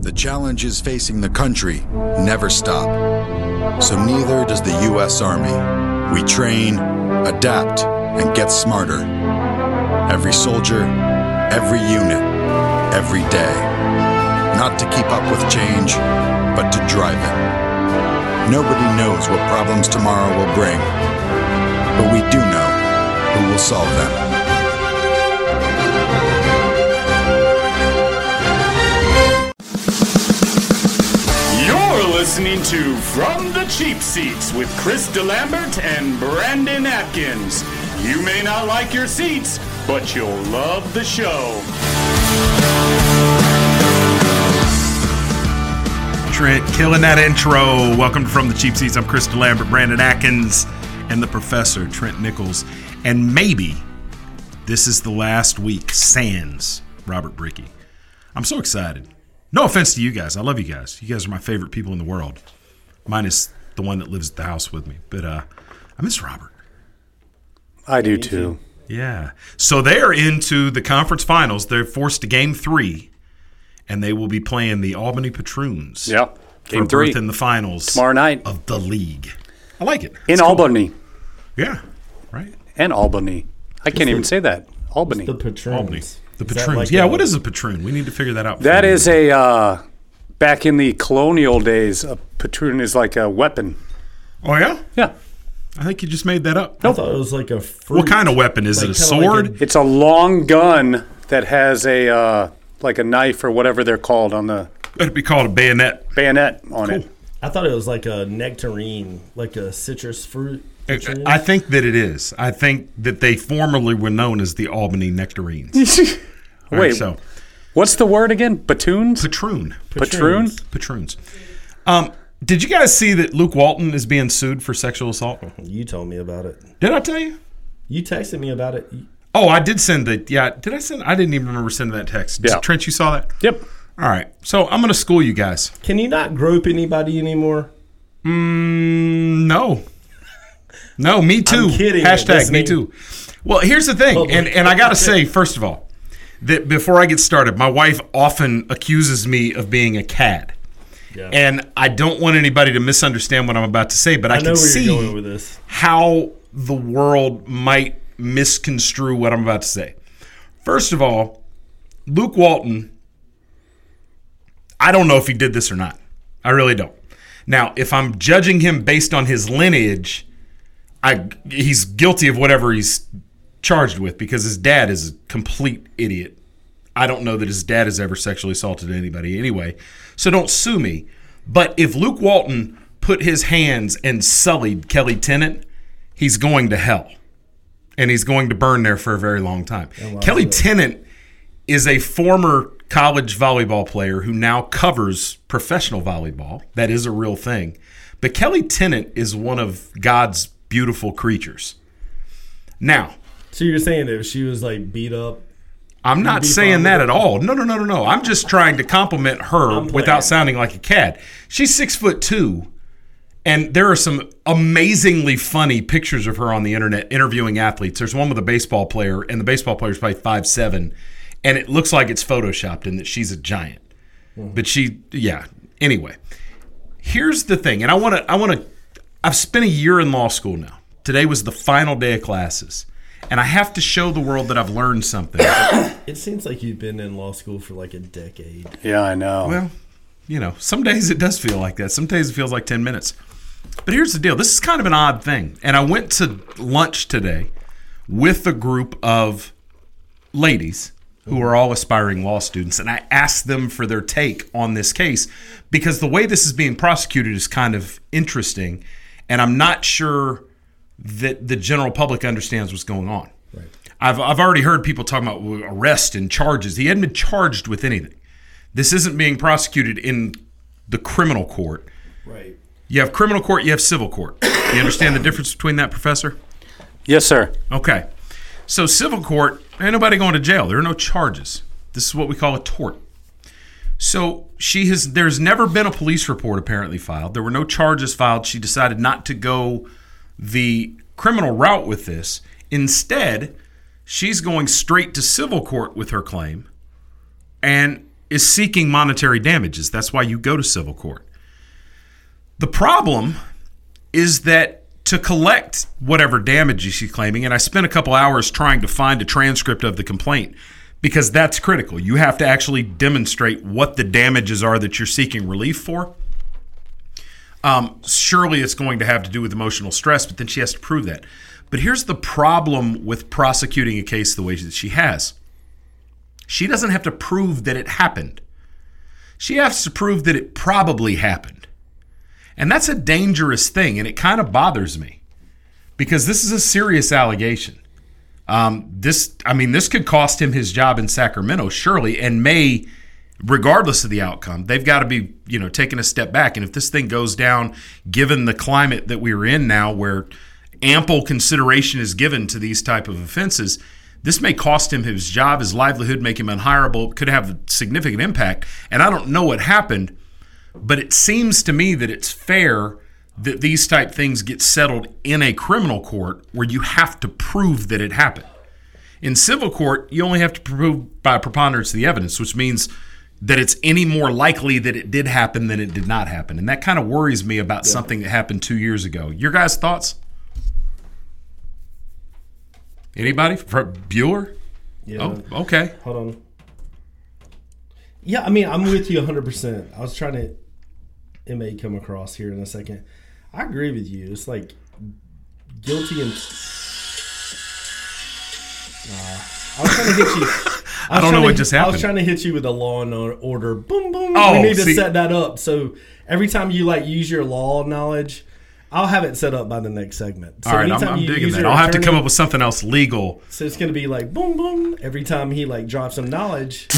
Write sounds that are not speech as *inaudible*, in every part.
The challenges facing the country never stop. So neither does the U.S. Army. We train, adapt, and get smarter. Every soldier, every unit, every day. Not to keep up with change, but to drive it. Nobody knows what problems tomorrow will bring, but we do know who will solve them. Listening to From the Cheap Seats with Chris DeLambert and Brandon Atkins. You may not like your seats, but you'll love the show. Trent, killing that intro. Welcome to From the Cheap Seats. I'm Chris DeLambert, Brandon Atkins, and the professor, Trent Nichols. And maybe this is the last week, sans Robert Bricky. I'm so excited. No offense to you guys. I love you guys. You guys are my favorite people in the world, minus the one that lives at the house with me. But uh, I miss Robert. I do too. Yeah. So they're into the conference finals. They're forced to game three, and they will be playing the Albany Patroons. Yeah. for Game a three in the finals tomorrow night of the league. I like it. in cool. Albany. Yeah. Right. And Albany. I can't even say that. Albany. The patroons. Albany. The Is patroons. like yeah. a- what is a patroon? We need to figure that out. That for you. is a uh, back in the colonial days. A patroon is like a weapon. Oh yeah. Yeah, I think you just made that up. I thought it was like a fruit. What kind of weapon is Like it? A kinda like sword? a- it's a long gun that has a uh, like a knife or whatever they're called on the It'd be called a bayonet. bayonet on it. I thought it was like a nectarine, like a citrus fruit. Patroon. I think that it is. I think that they formerly were known as the Albany Nectarines. *laughs* All right, Wait, so what's the word again? Batoons? patroon. Patroon? Patroons. Patroons. Um, did you guys see that Luke Walton is being sued for sexual assault? You told me about it. Did I tell you? You texted me about it. Oh, I did send the yeah. Did I send? I didn't even remember sending that text. Yeah. Trent, you saw that? Yep. All right. So I'm going to school you guys. Can you not grope anybody anymore? Mm, no. No, me too. kidding. Hashtag me too. Well, here's the thing, and, and I got to *laughs* say, first of all, that before I get started, my wife often accuses me of being a cad. Yeah. And I don't want anybody to misunderstand what I'm about to say, but I, I can see going with this. how the world might misconstrue what I'm about to say. First of all, Luke Walton, I don't know if he did this or not. I really don't. Now, if I'm judging him based on his lineage, I he's guilty of whatever he's charged with because his dad is a complete idiot. I don't know that his dad has ever sexually assaulted anybody anyway. So don't sue me. But if Luke Walton put his hands and sullied Kelly Tennant, he's going to hell. And he's going to burn there for a very long time. Kelly Tennant is a former college volleyball player who now covers professional volleyball. That is a real thing. But Kelly Tennant is one of God's beautiful creatures. Now, So you're saying if she was like beat up, I'm not saying that at all. No, no, no, no, no. I'm just trying to compliment her without sounding like a cad. She's six foot two, and there are some amazingly funny pictures of her on the internet interviewing athletes. There's one with a baseball player, and the baseball player is probably five seven, and it looks like it's photoshopped and that she's a giant. Hmm. But she, yeah. Anyway, here's the thing, and I want to, I want to. I've spent a year in law school now. Today was the final day of classes, and I have to show the world that I've learned something. *coughs* it seems like you've been in law school for like a decade. Yeah, I know. Well, you know, some days it does feel like that. Some days it feels like 10 minutes. But here's the deal this is kind of an odd thing. And I went to lunch today with a group of ladies who are all aspiring law students. And I asked them for their take on this case because the way this is being prosecuted is kind of interesting. And I'm not sure that the general public understands what's going on. I've, I've already heard people talking about arrest and charges. He hadn't been charged with anything. This isn't being prosecuted in the criminal court. Right. You have criminal court, you have civil court. You understand the difference between that, Professor? yes, sir. Okay. So, civil court, ain't nobody going to jail. There are no charges. This is what we call a tort. So, she has, there's never been a police report apparently filed. There were no charges filed. She decided not to go the criminal route with this. Instead, she's going straight to civil court with her claim. And is seeking monetary damages. That's why you go to civil court. The problem is that to collect whatever damages she's claiming, and I spent a couple hours trying to find a transcript of the complaint because that's critical. You have to actually demonstrate what the damages are that you're seeking relief for. Um, surely it's going to have to do with emotional stress, but then she has to prove that. But here's the problem with prosecuting a case the way that she has she doesn't have to prove that it happened, she has to prove that it probably happened. And that's a dangerous thing, and it kind of bothers me because this is a serious allegation. Um, this, I mean, this could cost him his job in Sacramento, surely, and may, regardless of the outcome, they've got to be, you know, taking a step back. And if this thing goes down, given the climate that we're in now, where ample consideration is given to these type of offenses, this may cost him his job, his livelihood, make him unhireable. Could have a significant impact. And I don't know what happened, but it seems to me that it's fair that these type things get settled in a criminal court where you have to prove that it happened. In civil court, you only have to prove by preponderance of the evidence, which means that it's any more likely that it did happen than it did not happen. And that kind of worries me about something that happened two years ago. Your guys' thoughts? Anybody? For Bueller? Yeah. Oh, okay. Hold on. Yeah, I mean, I'm with you 100%. I was trying to, it may come across here in a second. I agree with you. It's like guilty and. Uh, I was trying to hit you. *laughs* I was don't know what to- just happened. I was trying to hit you with a law and order. Boom, boom. Oh, we need to set that up. So every time you like use your law knowledge, I'll have it set up by the next segment. So All right, I'm, I'm digging that. I'll have to come up with something else legal. So it's gonna be like boom, boom. Every time he like drops some knowledge. *laughs*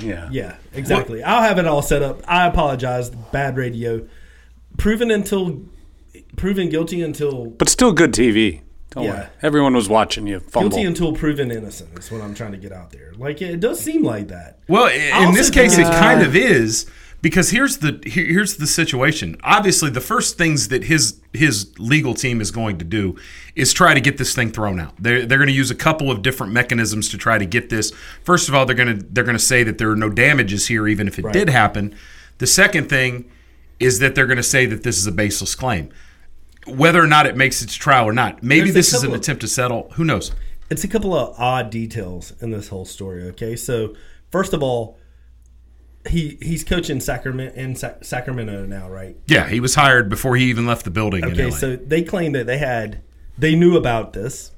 Yeah. Yeah, exactly. I'll have it all set up. I apologize. Bad radio. Proven until proven guilty until But still good TV. Don't Yeah. worry. Everyone was watching you fumble. guilty until proven innocent. Is what I'm trying to get out there. Like it does seem like that. Well, i- in this case, it kind of is because here's the here- here's the situation. Obviously, the first things that his his legal team is going to do is try to get this thing thrown out. They're they're going to use a couple of different mechanisms to try to get this. First of all, they're going to they're going to say that there are no damages here, even if it did happen. The second thing is that they're going to say that this is a baseless claim. Whether or not it makes it to trial or not, maybe There's this is an of- attempt to settle. Who knows? It's a couple of odd details in this whole story. Okay, so first of all, he he's coaching Sacramento in Sac- Sacramento now, right? Yeah, he was hired before he even left the building. in Okay, so they claim that they had they knew about this.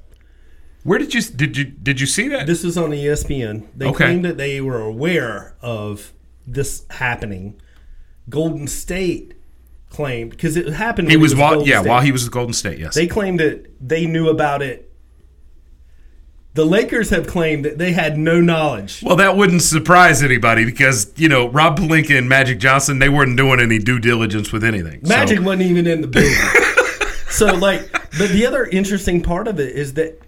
Where did you did you did you see that? This was on ESPN. They Okay. claimed that they were aware of this happening. Golden State claimed because it happened. he when was while yeah State. while he was with Golden State. Yes. They claimed that they knew about it. The Lakers have claimed that they had no knowledge. well, that wouldn't surprise anybody because you know Rob Pelinka and Magic Johnson they weren't doing any due diligence with anything. So- Magic wasn't even in the building. *laughs* so like, but the other interesting part of it is that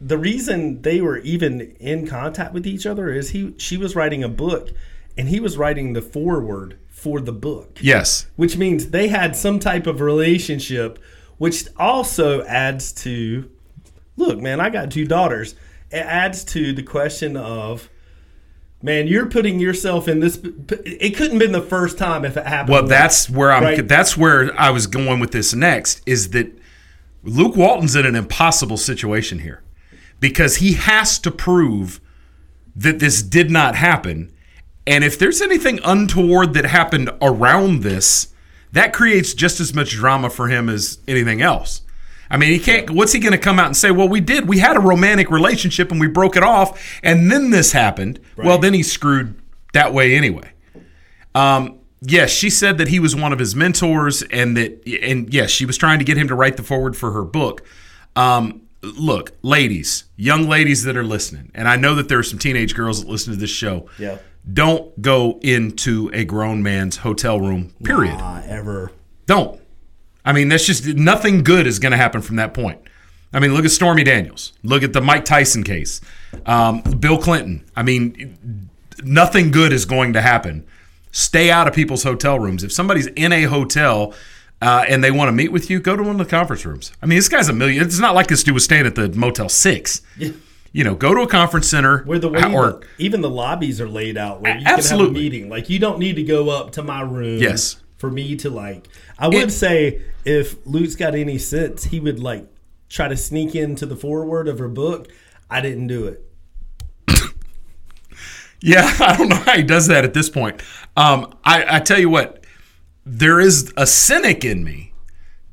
the reason they were even in contact with each other is he she was writing a book, and he was writing the foreword for the book. yes, which means they had some type of relationship, which also adds to look, man, I got two daughters. It adds to the question of, man, you're putting yourself in this. It couldn't have been the first time if it happened. well that's where I'm. right? That's where I was going with this next. Is that Luke Walton's in an impossible situation here because he has to prove that this did not happen. And if there's anything untoward that happened around this, that creates just as much drama for him as anything else. I mean, he can't. What's he going to come out and say? Well, we did. We had a romantic relationship and we broke it off, and then this happened. Well, then he's screwed that way anyway. Um, yes, she said that he was one of his mentors, and that, and yes, she was trying to get him to write the foreword for her book. Um, look, ladies, young ladies that are listening, and I know that there are some teenage girls that listen to this show. Yeah. Don't go into a grown man's hotel room. Period. Ah, ever. Don't. I mean, that's just nothing good is going to happen from that point. I mean, look at Stormy Daniels. Look at the Mike Tyson case. Um, Bill Clinton. I mean, nothing good is going to happen. Stay out of people's hotel rooms. If somebody's in a hotel uh, and they want to meet with you, go to one of the conference rooms. I mean, this guy's a million. It's not like this dude was staying at the Motel Six. You know, go to a conference center Where the way or the, even the lobbies are laid out where you can have absolutely. a meeting. Like you don't need to go up to my room. Yes. For me to like, I would It- say if Luke's got any sense, he would like try to sneak into the foreword of her book. I didn't do it. *laughs* Yeah, *laughs* I don't know how he does that at this point. Um, I, I tell you what, there is a cynic in me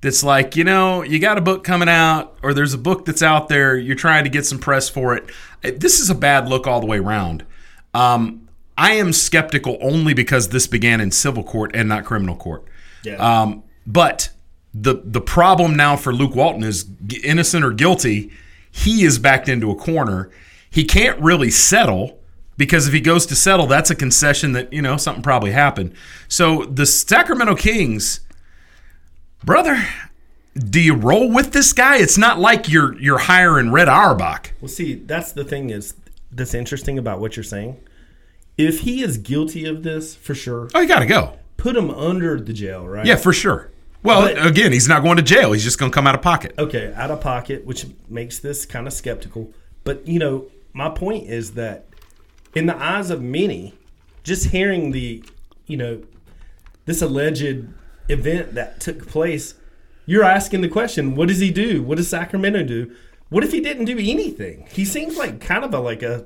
that's like, you know, you got a book coming out, or there's a book that's out there, you're trying to get some press for it. Uh, This is a bad look all the way around. Um, I am skeptical only because this began in civil court and not criminal court. Yeah. Um, but the the problem now for Luke Walton is innocent or guilty. He is backed into a corner. He can't really settle because if he goes to settle, that's a concession that you know something probably happened. So the Sacramento Kings, brother, do you roll with this guy? It's not like you're you're hiring Red Auerbach. Well, see, that's the thing is that's interesting about what you're saying. If he is guilty of this, for sure, Oh, you got to go. put him under the jail, right? Yeah, for sure. Well, But- again, he's not going to jail. He's just going to come out of pocket. okay, out of pocket, which makes this kind of skeptical. But you know, my point is that in the eyes of many, just hearing the, you know, this alleged event that took place, you're asking the question: What does he do? What does Sacramento do? What if he didn't do anything? He seems like kind of a like a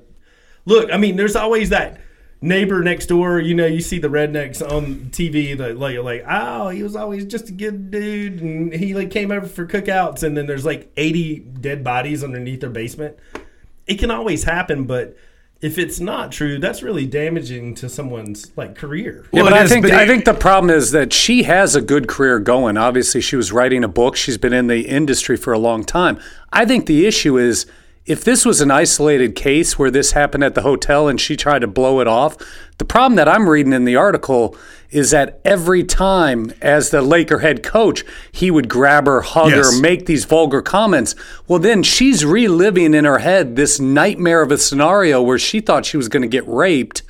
look. I mean, there's always that neighbor next door. You know, you see the rednecks on TV that like like oh, he was always just a good dude, and he like came over for cookouts, and then there's like 80 dead bodies underneath their basement. It can always happen, but if it's not true, that's really damaging to someone's like career. Yeah, Well, but I is, think but I think the problem is that she has a good career going. Obviously, she was writing a book. She's been in the industry for a long time. I think the issue is if this was an isolated case where this happened at the hotel and she tried to blow it off, the problem that I'm reading in the article is that every time as the Laker head coach, he would grab her, hug Yes. her, make these vulgar comments. Well, then she's reliving in her head this nightmare of a scenario where she thought she was going to get raped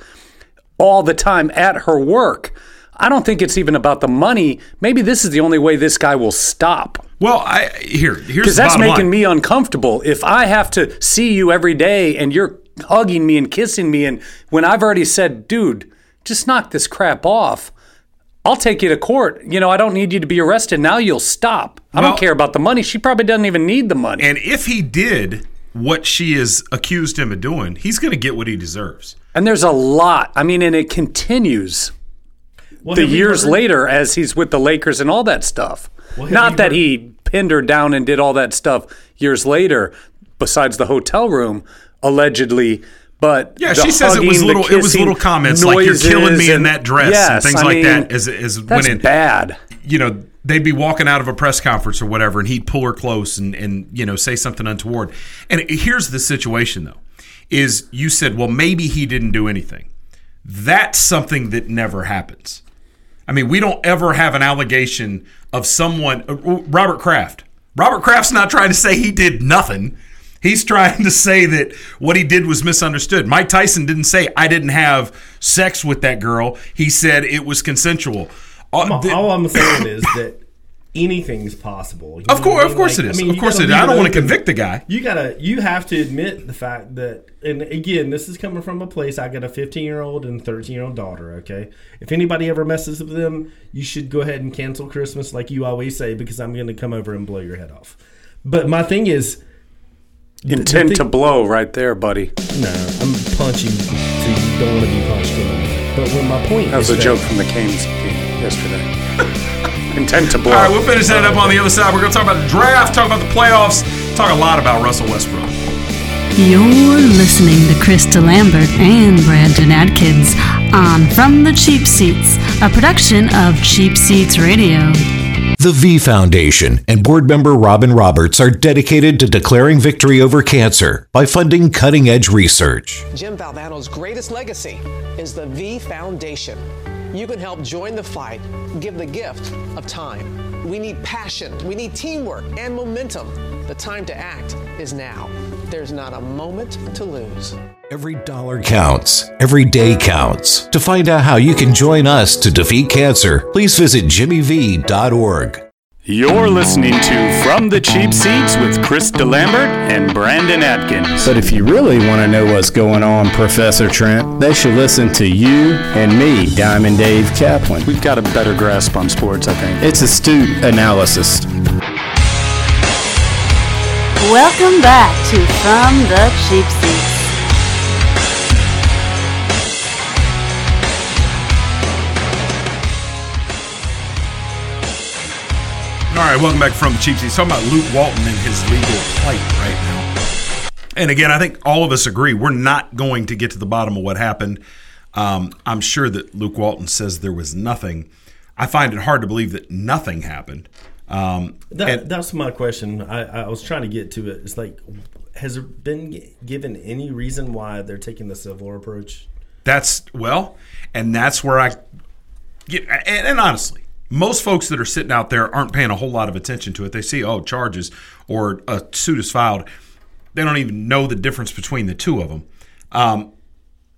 all the time at her work. I don't think it's even about the money. Maybe this is the only way this guy will stop. Well, I here here's Because that's making line. me uncomfortable. If I have to see you every day and you're hugging me and kissing me, and when I've already said, dude, just knock this crap off, I'll take you to court. You know, I don't need you to be arrested. Now you'll stop. I Well- don't care about the money. She probably doesn't even need the money. And if he did what she is accused him of doing, he's going to get what he deserves. And there's a lot. I mean, and it continues. Well, the years heard- later as he's with the Lakers and all that stuff. Well, Not you that heard- he pinned her down and did all that stuff years later, besides the hotel room, allegedly. But Yeah, the she says it was hugging, the little. It was little comments like "You're killing me noises in that dress" Yes, and things I like mean, that. As as that's when in, bad. you know they'd be walking out of a press conference or whatever, and he'd pull her close and and you know say something untoward. And here's the situation though: is you said, well, maybe he didn't do anything. That's something that never happens. I mean, we don't ever have an allegation of someone. uh, Robert Kraft. Robert Kraft's not trying to say he did nothing. He's trying to say that what he did was misunderstood. Mike Tyson didn't say I didn't have sex with that girl. He said it was consensual. Uh, All, the- all I'm saying is that anything's possible. You of course, what I of course Like, it is. I mean, of course it is. I don't want to convict the guy. You gotta, you have to admit the fact that, and again, this is coming from a place. I got a 15 year old and 13 year old daughter. Okay, if anybody ever messes with them, you should go ahead and cancel Christmas, like you always say, because I'm going to come over and blow your head off. But my thing is, Intent the to thing- blow right there, buddy. no, I'm punching so you don't want to be punched anymore. But when my point That was is a joke from the Canes yesterday. *laughs* Intent to blow. All right, we'll finish that up on the other side. We're going to talk about the draft, talk about the playoffs, talk a lot about Russell Westbrook. You're listening to Chris DeLambert and Brandon Atkins on From the Cheap Seats, a production of Cheap Seats Radio. The V Foundation and board member Robin Roberts are dedicated to declaring victory over cancer by funding cutting edge research. Jim Valvano's greatest legacy is the V Foundation. You can help join the fight, give the gift of time. We need passion, we need teamwork and momentum. The time to act is now. There's not a moment to lose. Every dollar counts, every day counts. To find out how you can join us to defeat cancer, please visit jimmyv.org. You're listening to From the Cheap Seats with Chris DeLambert and Brandon Atkins. But if you really want to know what's going on, Professor Trent, they should listen to you and me, Diamond Dave Kaplan. We've got a better grasp on sports, I think. It's astute analysis. Welcome back to From the Cheap Seats. All right, welcome back from Cheap Seats. Talking about Luke Walton and his legal plight right now. And again, I think all of us agree we're not going to get to the bottom of what happened. Um, I'm sure that Luke Walton says there was nothing. I find it hard to believe that nothing happened. Um, That, and- that's my question. I, I was trying to get to it. It's like, has there been given any reason why they're taking the civil approach? That's well, and that's where I get. And, and honestly, most folks that are sitting out there aren't paying a whole lot of attention to it. They see, oh, charges or a suit is filed. They don't even know the difference between the two of them. Um,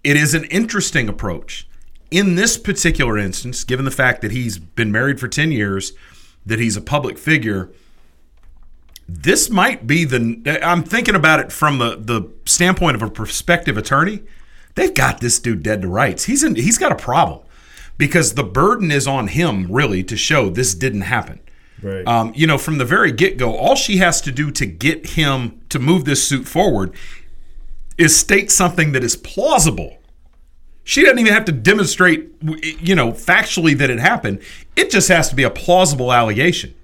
it is an interesting approach. In this particular instance, given the fact that he's been married for 10 years, that he's a public figure, this might be the. I'm thinking about it from the, the standpoint of a prospective attorney. They've got this dude dead to rights. He's in, he's got a problem because the burden is on him really to show this didn't happen. Right. Um, you know, from the very get go, all she has to do to get him to move this suit forward is state something that is plausible. She doesn't even have to demonstrate, you know, factually that it happened. It just has to be a plausible allegation.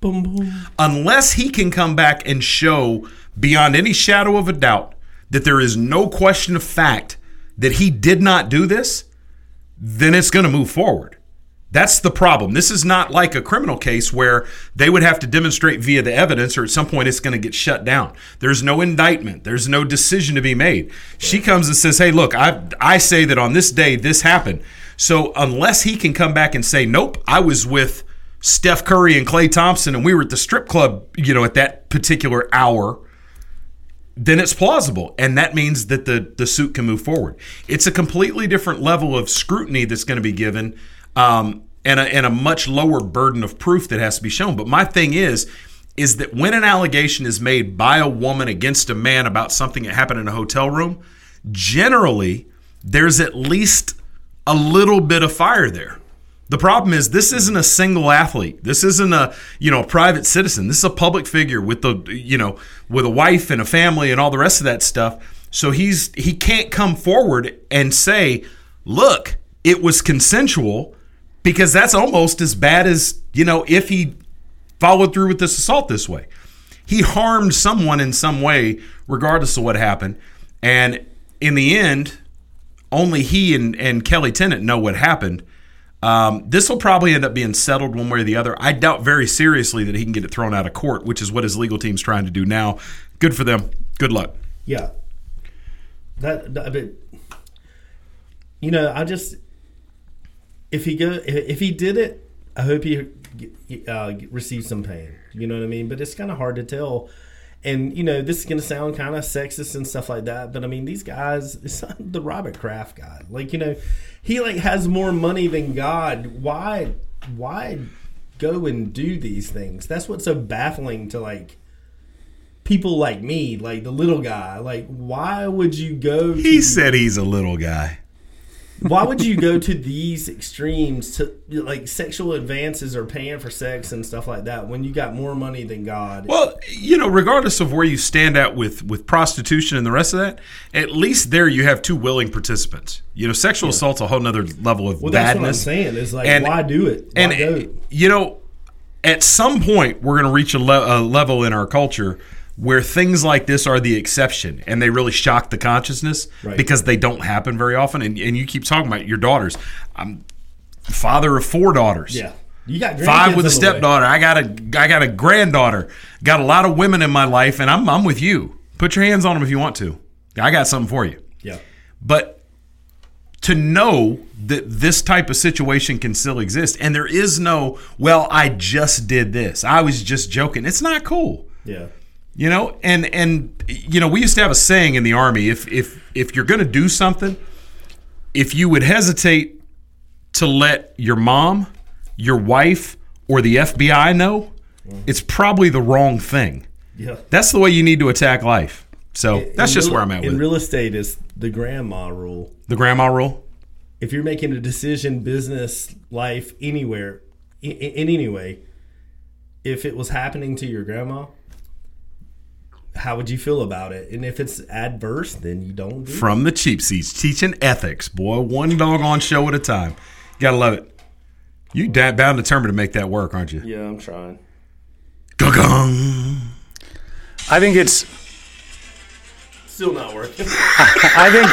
boom, boom. Unless he can come back and show beyond any shadow of a doubt that there is no question of fact that he did not do this, then it's going to move forward. That's the problem. This is not like a criminal case where they would have to demonstrate via the evidence, or at some point it's going to get shut down. There's no indictment. There's no decision to be made. She comes and says, "Hey, look, I I say that on this day this happened." So unless he can come back and say, "Nope, I was with Steph Curry and Klay Thompson, and we were at the strip club, you know, at that particular hour," then it's plausible. And that means that the the suit can move forward. It's a completely different level of scrutiny that's going to be given um, and, a, and a much lower burden of proof that has to be shown. But my thing is is that when an allegation is made by a woman against a man about something that happened in a hotel room generally there's at least a little bit of fire there the problem is this isn't a single athlete. This isn't a you know a private citizen. This is a public figure with the you know with a wife and a family and all the rest of that stuff. So he's he can't come forward and say, "Look, it was consensual," because that's almost as bad as you know if he followed through with this assault this way. He harmed someone in some way, regardless of what happened. And in the end, only he and, and Kelly Tennant know what happened. Um, this will probably end up being settled one way or the other. I doubt very seriously that he can get it thrown out of court, which is what his legal team's trying to do now. Good for them. Good luck. Yeah. That, that but, you know, I just if he go if, he did it, I hope he uh, receives some pain. You know what I mean? But it's kind of hard to tell. And you know, this is gonna sound kind of sexist and stuff like that. But I mean, these guys, it's the Robert Kraft guy. Like you know, he like has more money than God. Why? Why go and do these things? That's what's so baffling to like people like me, like the little guy. Like, why would you go? He to, said he's a little guy. Why would you go to these extremes to like sexual advances or paying for sex and stuff like that when you got more money than God? Well, you know, regardless of where you stand at with with prostitution and the rest of that, at least there you have two willing participants. You know, sexual assault's a whole nother level of well, that's what I'm saying. Is like, And- why do it? Why and go? you know, at some point we're going to reach a, le- a level in our culture where things like this are the exception and they really shock the consciousness Right. because they don't happen very often. And, and you keep talking about your daughters. I'm father of four daughters. Yeah, you got Five with a on the way. stepdaughter. I got a I got a granddaughter. Got a lot of women in my life, and I'm I'm with you. Put your hands on them if you want to. I got something for you. Yeah, But to know that this type of situation can still exist, and there is no, well, I just did this. I was just joking. It's not cool. yeah, You know, and and you know, we used to have a saying in the army: if if if you're going to do something, if you would hesitate to let your mom, your wife, or the FBI know, mm-hmm. it's probably the wrong thing. Yeah. That's the way you need to attack life. So that's In just real- where I'm at with In real estate, is the grandma rule. the grandma rule. If you're making a decision, business, life, anywhere, in, in any way, if it was happening to your grandma, how would you feel about it? And if it's adverse, then you don't do it. From the cheap seats, teaching ethics, boy, one doggone show at a time. You Gotta love it. You da- bound determined to make that work, aren't you? Yeah, I'm trying. Gong. I think it's. Still not working. *laughs* I think.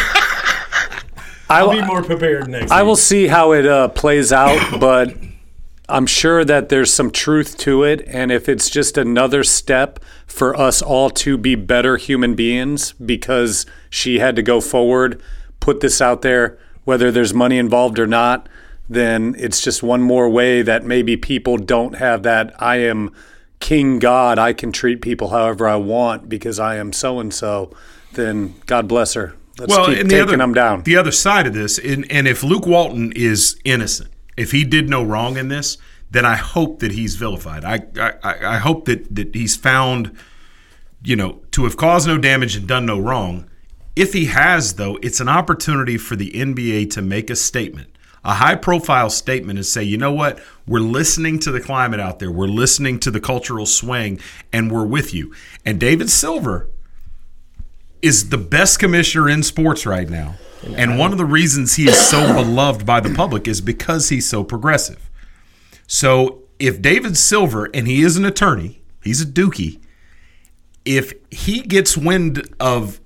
I I'll will, be more prepared next I week. will see how it uh, plays out, but I'm sure that there's some truth to it. And if it's just another step for us all to be better human beings because she had to go forward, put this out there, whether there's money involved or not, then it's just one more way that maybe people don't have that I am king God, I can treat people however I want because I am so and so, then God bless her. Let's keep and taking them down. The other side of this, and, and if Luke Walton is innocent, if he did no wrong in this, then I hope that he's vilified. I I, I hope that that he's found, you know, to have caused no damage and done no wrong. If he has, though, it's an opportunity for the NBA to make a statement, a high profile statement, and say, you know what, we're listening to the climate out there, we're listening to the cultural swing, and we're with you. And David Silver is the best commissioner in sports right now. And one of the reasons he is so beloved by the public is because he's so progressive. So if David Silver, and he is an attorney, he's a Dukie, if he gets wind of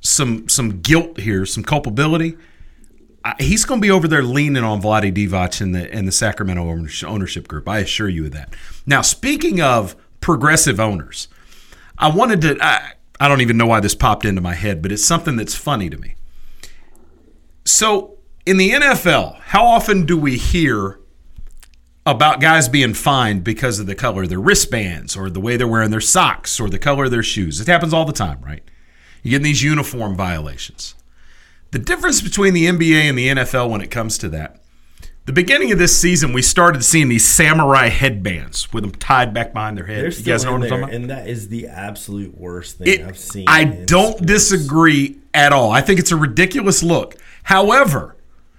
some some guilt here, some culpability, he's going to be over there leaning on Vlade Divac and the and the Sacramento ownership- ownership group. I assure you of that. Now, speaking of progressive owners, I wanted to. I, I don't even know why this popped into my head, but it's something that's funny to me. So, in the NFL, how often do we hear about guys being fined because of the color of their wristbands or the way they're wearing their socks or the color of their shoes? It happens all the time, right? You get these uniform violations. The difference between the NBA and the NFL when it comes to that, the beginning of this season, we started seeing these samurai headbands with them tied back behind their head. They're you guys know what I'm in talking about? and that is the absolute worst thing It- I've seen. I don't sports. disagree at all. I think it's a ridiculous look. However,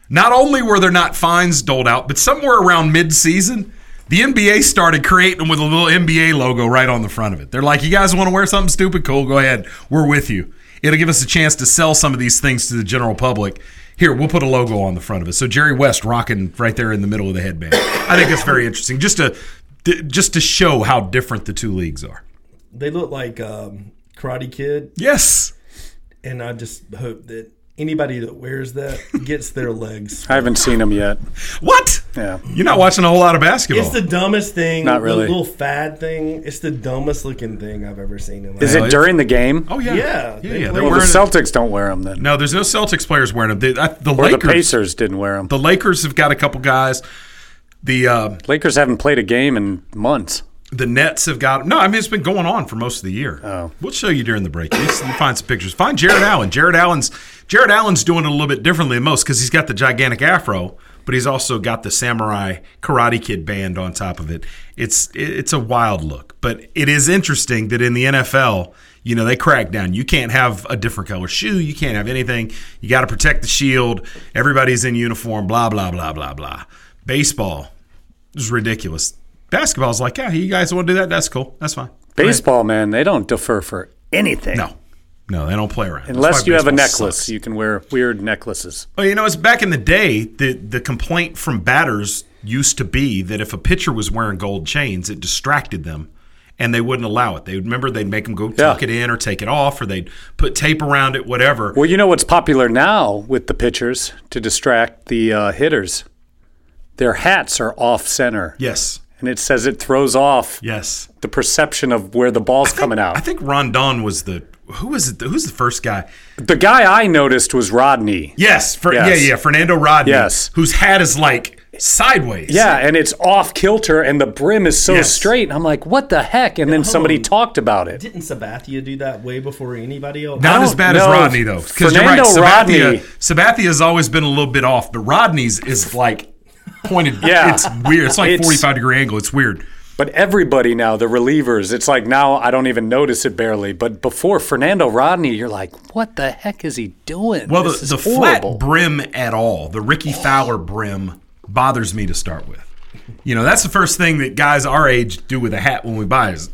not only were there not fines doled out, but somewhere around mid-season, the NBA started creating them with a little NBA logo right on the front of it. They're like, "You guys want to wear something stupid? Cool, go ahead. We're with you." It'll give us a chance to sell some of these things to the general public. Here, we'll put a logo on the front of it. So Jerry West rocking right there in the middle of the headband. I think it's very interesting, just to just to show how different the two leagues are. They look like um, Karate Kid, Yes. and I just hope that anybody that wears that gets their legs. *laughs* I haven't seen them yet. What? Yeah. You're not watching a whole lot of basketball. It's the dumbest thing. Not really. The little fad thing. It's the dumbest looking thing I've ever seen in my Is life. it during the game? oh yeah, Yeah, yeah, yeah. They're Well, the wearing Celtics don't wear them then. no. There's no Celtics players wearing them. The, uh, the Or the Lakers, Pacers didn't wear them. the Lakers have got a couple guys. The uh, Lakers haven't played a game in months. The Nets have got no. I mean, it's been going on for most of the year. Oh. we'll show you during the break. You find some pictures. Find Jared Allen. Jared Allen's Jared Allen's doing it a little bit differently than most because he's got the gigantic afro, but he's also got the samurai Karate Kid band on top of it. It's it's a wild look, but it is interesting that in the NFL. You know, they crack down. You can't have a different color shoe. You can't have anything. You got to protect the shield. Everybody's in uniform, blah, blah, blah, blah, blah. Baseball, is ridiculous. Basketball's like, yeah, you guys want to do that? That's cool. That's fine. Baseball, man, they don't defer for anything. No, no, they don't play around. Unless you have a necklace, sucks. you can wear weird necklaces. Well, you know, it's back in the day. The the complaint from batters used to be that if a pitcher was wearing gold chains, it distracted them, and they wouldn't allow it. They would remember they'd make them go tuck it in or take it off, or they'd put tape around it, whatever. Well, you know what's popular now with the pitchers to distract the uh, hitters? Their hats are off center, yes, and it says it throws off yes. the perception of where the ball's coming out. I think Rondon was the who was it? Who's the first guy? the guy I noticed was Rodney. Yes, for, Yes. yeah, yeah, Fernando Rodney. Yes. whose hat is like sideways. Yeah, and it's off kilter, and the brim is so Yes. straight. And I'm like, what the heck? And then somebody on. talked about it. Didn't Sabathia do that way before anybody else? Not as don't bad as. Rodney though, because you're right. Fernando Sabathia, Rodney- Sabathia has always been a little bit off, but Rodney's is like pointed. *laughs* Yeah. it's weird. It's like It's- 45 degree angle. It's weird. But everybody now, the relievers, it's like now I don't even notice it barely. But before Fernando Rodney, you're like, what the heck is he doing? Well, This the, is the flat brim at all, the Rickie Fowler brim, bothers me to start with. You know, that's the first thing that guys our age do with a hat when we buy is,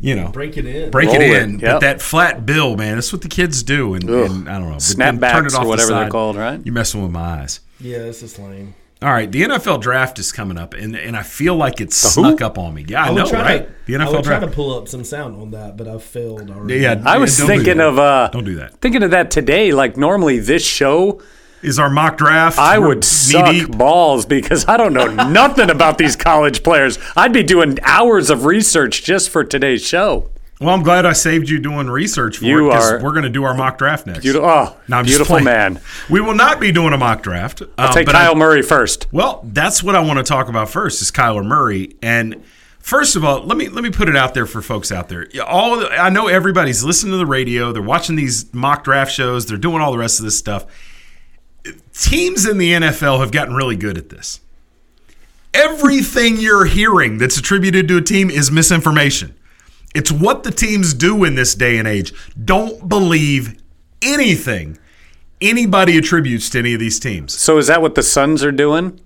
you know, Break it in. break Roll it it, in. yep. But that flat bill, man, that's what the kids do. And, and I don't know. but then turn Snapbacks it off or the whatever they're called, right? You're messing with my eyes. Yeah, this is lame. All right, the NFL draft is coming up, and, and I feel like it's who? snuck up on me. Yeah, I, I know, would try right? to, The I NFL would try to pull up some sound on that, but I've failed already. Yeah, I was don't thinking of uh, Don't do that. Thinking of that today. Like normally, this show Is our mock draft? I would suck knee-deep. balls because I don't know *laughs* nothing about these college players. I'd be doing hours of research just for today's show. Well, I'm glad I saved you doing research for You it 'cause are- we're going to do our mock draft next. You, oh, No, beautiful man. We will not be doing a mock draft. I'll um, take but Kyle I- Murray first. Well, that's what I want to talk about first is Kyler Murray. And first of all, let me let me put it out there for folks out there. All the- I know everybody's listening to the radio. They're watching these mock draft shows. They're doing all the rest of this stuff. Teams in the NFL have gotten really good at this. Everything you're hearing that's attributed to a team is misinformation. It's what the teams do in this day and age. Don't believe anything anybody attributes to any of these teams. So is that what the Suns are doing?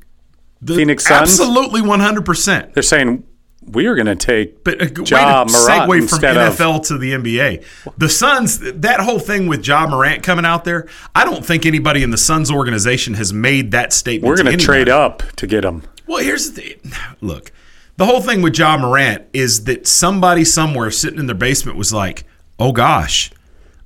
The- Phoenix Suns? Absolutely 100%. They're saying we are going to take But uh, Ja Morant segue from instead of- NFL to the NBA. The Suns, that whole thing with Ja Morant coming out there, I don't think anybody in the Suns organization has made that statement. We're going to trade up to get him. Well, here's the thing. Look, the whole thing with Ja Morant is that somebody somewhere sitting in their basement was like, oh gosh,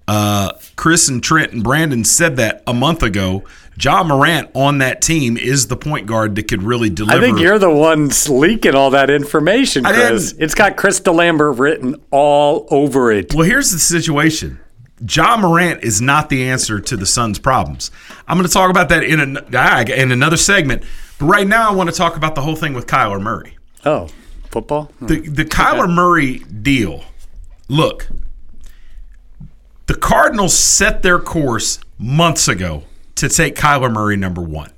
uh, Chris and Trent and Brandon said that a month ago. Ja Morant on that team is the point guard that could really deliver. I think you're the one leaking all that information, Chris. It's got Chris DeLambert written all over it. Well, here's the situation. John Morant is not the answer to the Suns' problems. I'm going to talk about that in, an, ah, in another segment. But right now, I want to talk about the whole thing with Kyler Murray. Oh, football? The, the Kyler Murray deal. Look, the Cardinals set their course months ago to take Kyler Murray number one.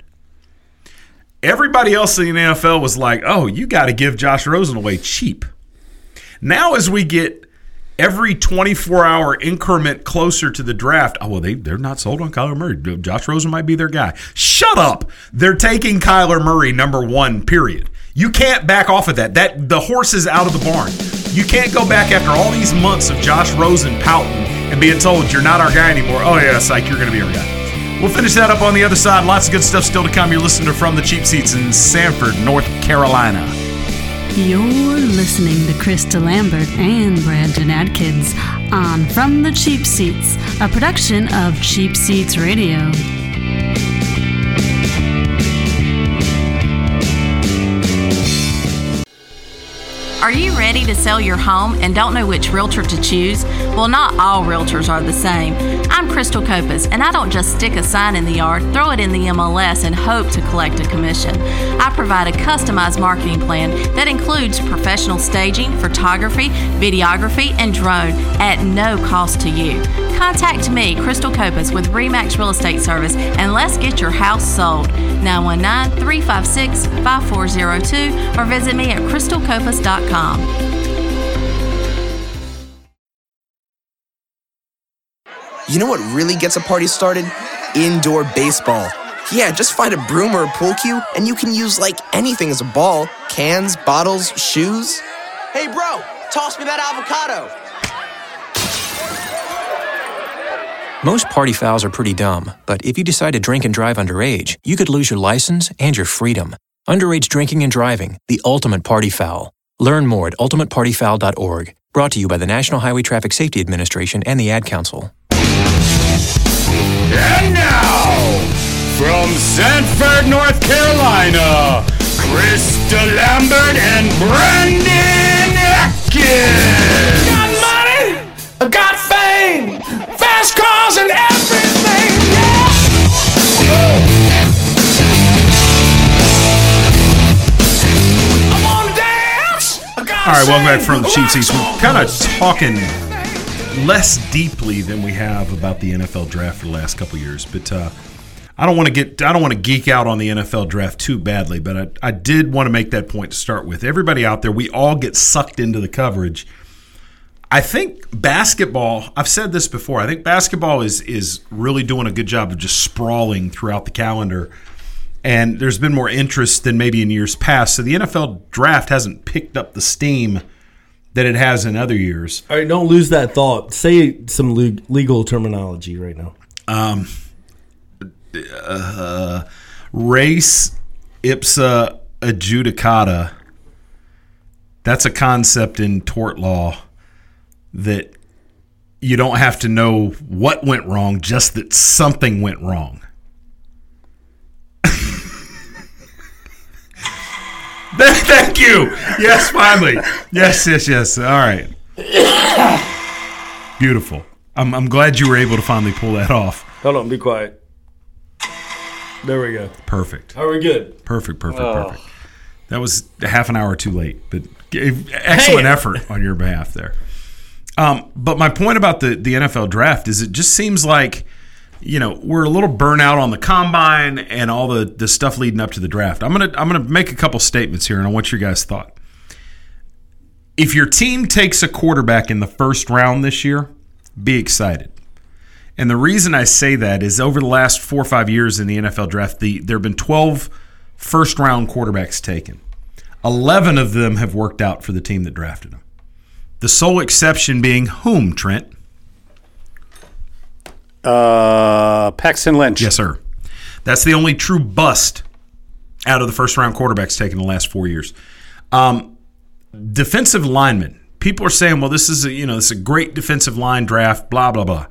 Everybody else in the NFL was like, oh, you got to give Josh Rosen away cheap. Now, as we get every 24 hour increment closer to the draft, oh, well, they, they're not sold on Kyler Murray. Josh Rosen might be their guy. Shut up. They're taking Kyler Murray number one, period. You can't back off of that. That The horse is out of the barn. You can't go back after all these months of Josh Rosen pouting and being told you're not our guy anymore. Oh, yeah, psych, you're to be our guy. We'll finish that up on the other side. Lots of good stuff still to come. You're listening to From the Cheap Seats in Sanford, North Carolina. You're listening to Chris DeLambert and Brandon Atkins on From the Cheap Seats, a production of Cheap Seats Radio. Are you ready to sell your home and don't know which realtor to choose? Well, not all realtors are the same. I'm Crystal Copas, and I don't just stick a sign in the yard, throw it in the MLS, and hope to collect a commission. I provide a customized marketing plan that includes professional staging, photography, videography, and drone at no cost to you. Contact me, Crystal Copas, with Remax Real Estate Service, and let's get your house sold. 919 356 5402 or visit me at crystalcopas.com. You know what really gets a party started? Indoor baseball. Yeah, just find a broom or a pool cue, and you can use like anything as a ball cans, bottles, shoes. Hey, bro, toss me that avocado. Most party fouls are pretty dumb, but if you decide to drink and drive underage, you could lose your license and your freedom. Underage drinking and driving, the ultimate party foul. Learn more at ultimatepartyfoul.org. Brought to you by the National Highway Traffic Safety Administration and the Ad Council. And now, from Sanford, North Carolina, Chris DeLambert and Brandon Atkins. Got money, I got fame, fast cars and everything. All right, welcome back from the seats. We're kind of talking less deeply than we have about the NFL draft for the last couple years, but uh, I don't want to get I don't want to geek out on the NFL draft too badly, but I, I did want to make that point to start with. Everybody out there, we all get sucked into the coverage. I think basketball, I've said this before, I think basketball is is really doing a good job of just sprawling throughout the calendar. And there's been more interest than maybe in years past. So the NFL draft hasn't picked up the steam that it has in other years. All right, don't lose that thought. Say some legal terminology right now. Um, uh, race ipsa adjudicata. That's a concept in tort law that you don't have to know what went wrong, just that something went wrong. Thank you. Yes, finally. Yes, yes, yes. All right. Beautiful. I'm, I'm glad you were able to finally pull that off. Hold on, be quiet. There we go. Perfect. Are we good? Perfect, perfect, Oh. perfect. That was half an hour too late, but excellent Damn. effort on your behalf there. Um, but my point about the, the NFL draft is it just seems like, you know, we're a little burnout on the combine and all the, the stuff leading up to the draft. I'm gonna I'm gonna make a couple statements here and I want your guys' thought. If your team takes a quarterback in the first round this year, be excited. And the reason I say that is over the last four or five years in the NFL draft, the, there have been 12 first round quarterbacks taken. 11 of them have worked out for the team that drafted them. The sole exception being whom, Trent? Uh, Paxton Lynch. Yes, sir. That's the only true bust out of the first round quarterbacks taken in the last four years. Um, defensive linemen. People are saying, well, this is a, you know, this is a great defensive line draft, blah, blah, blah.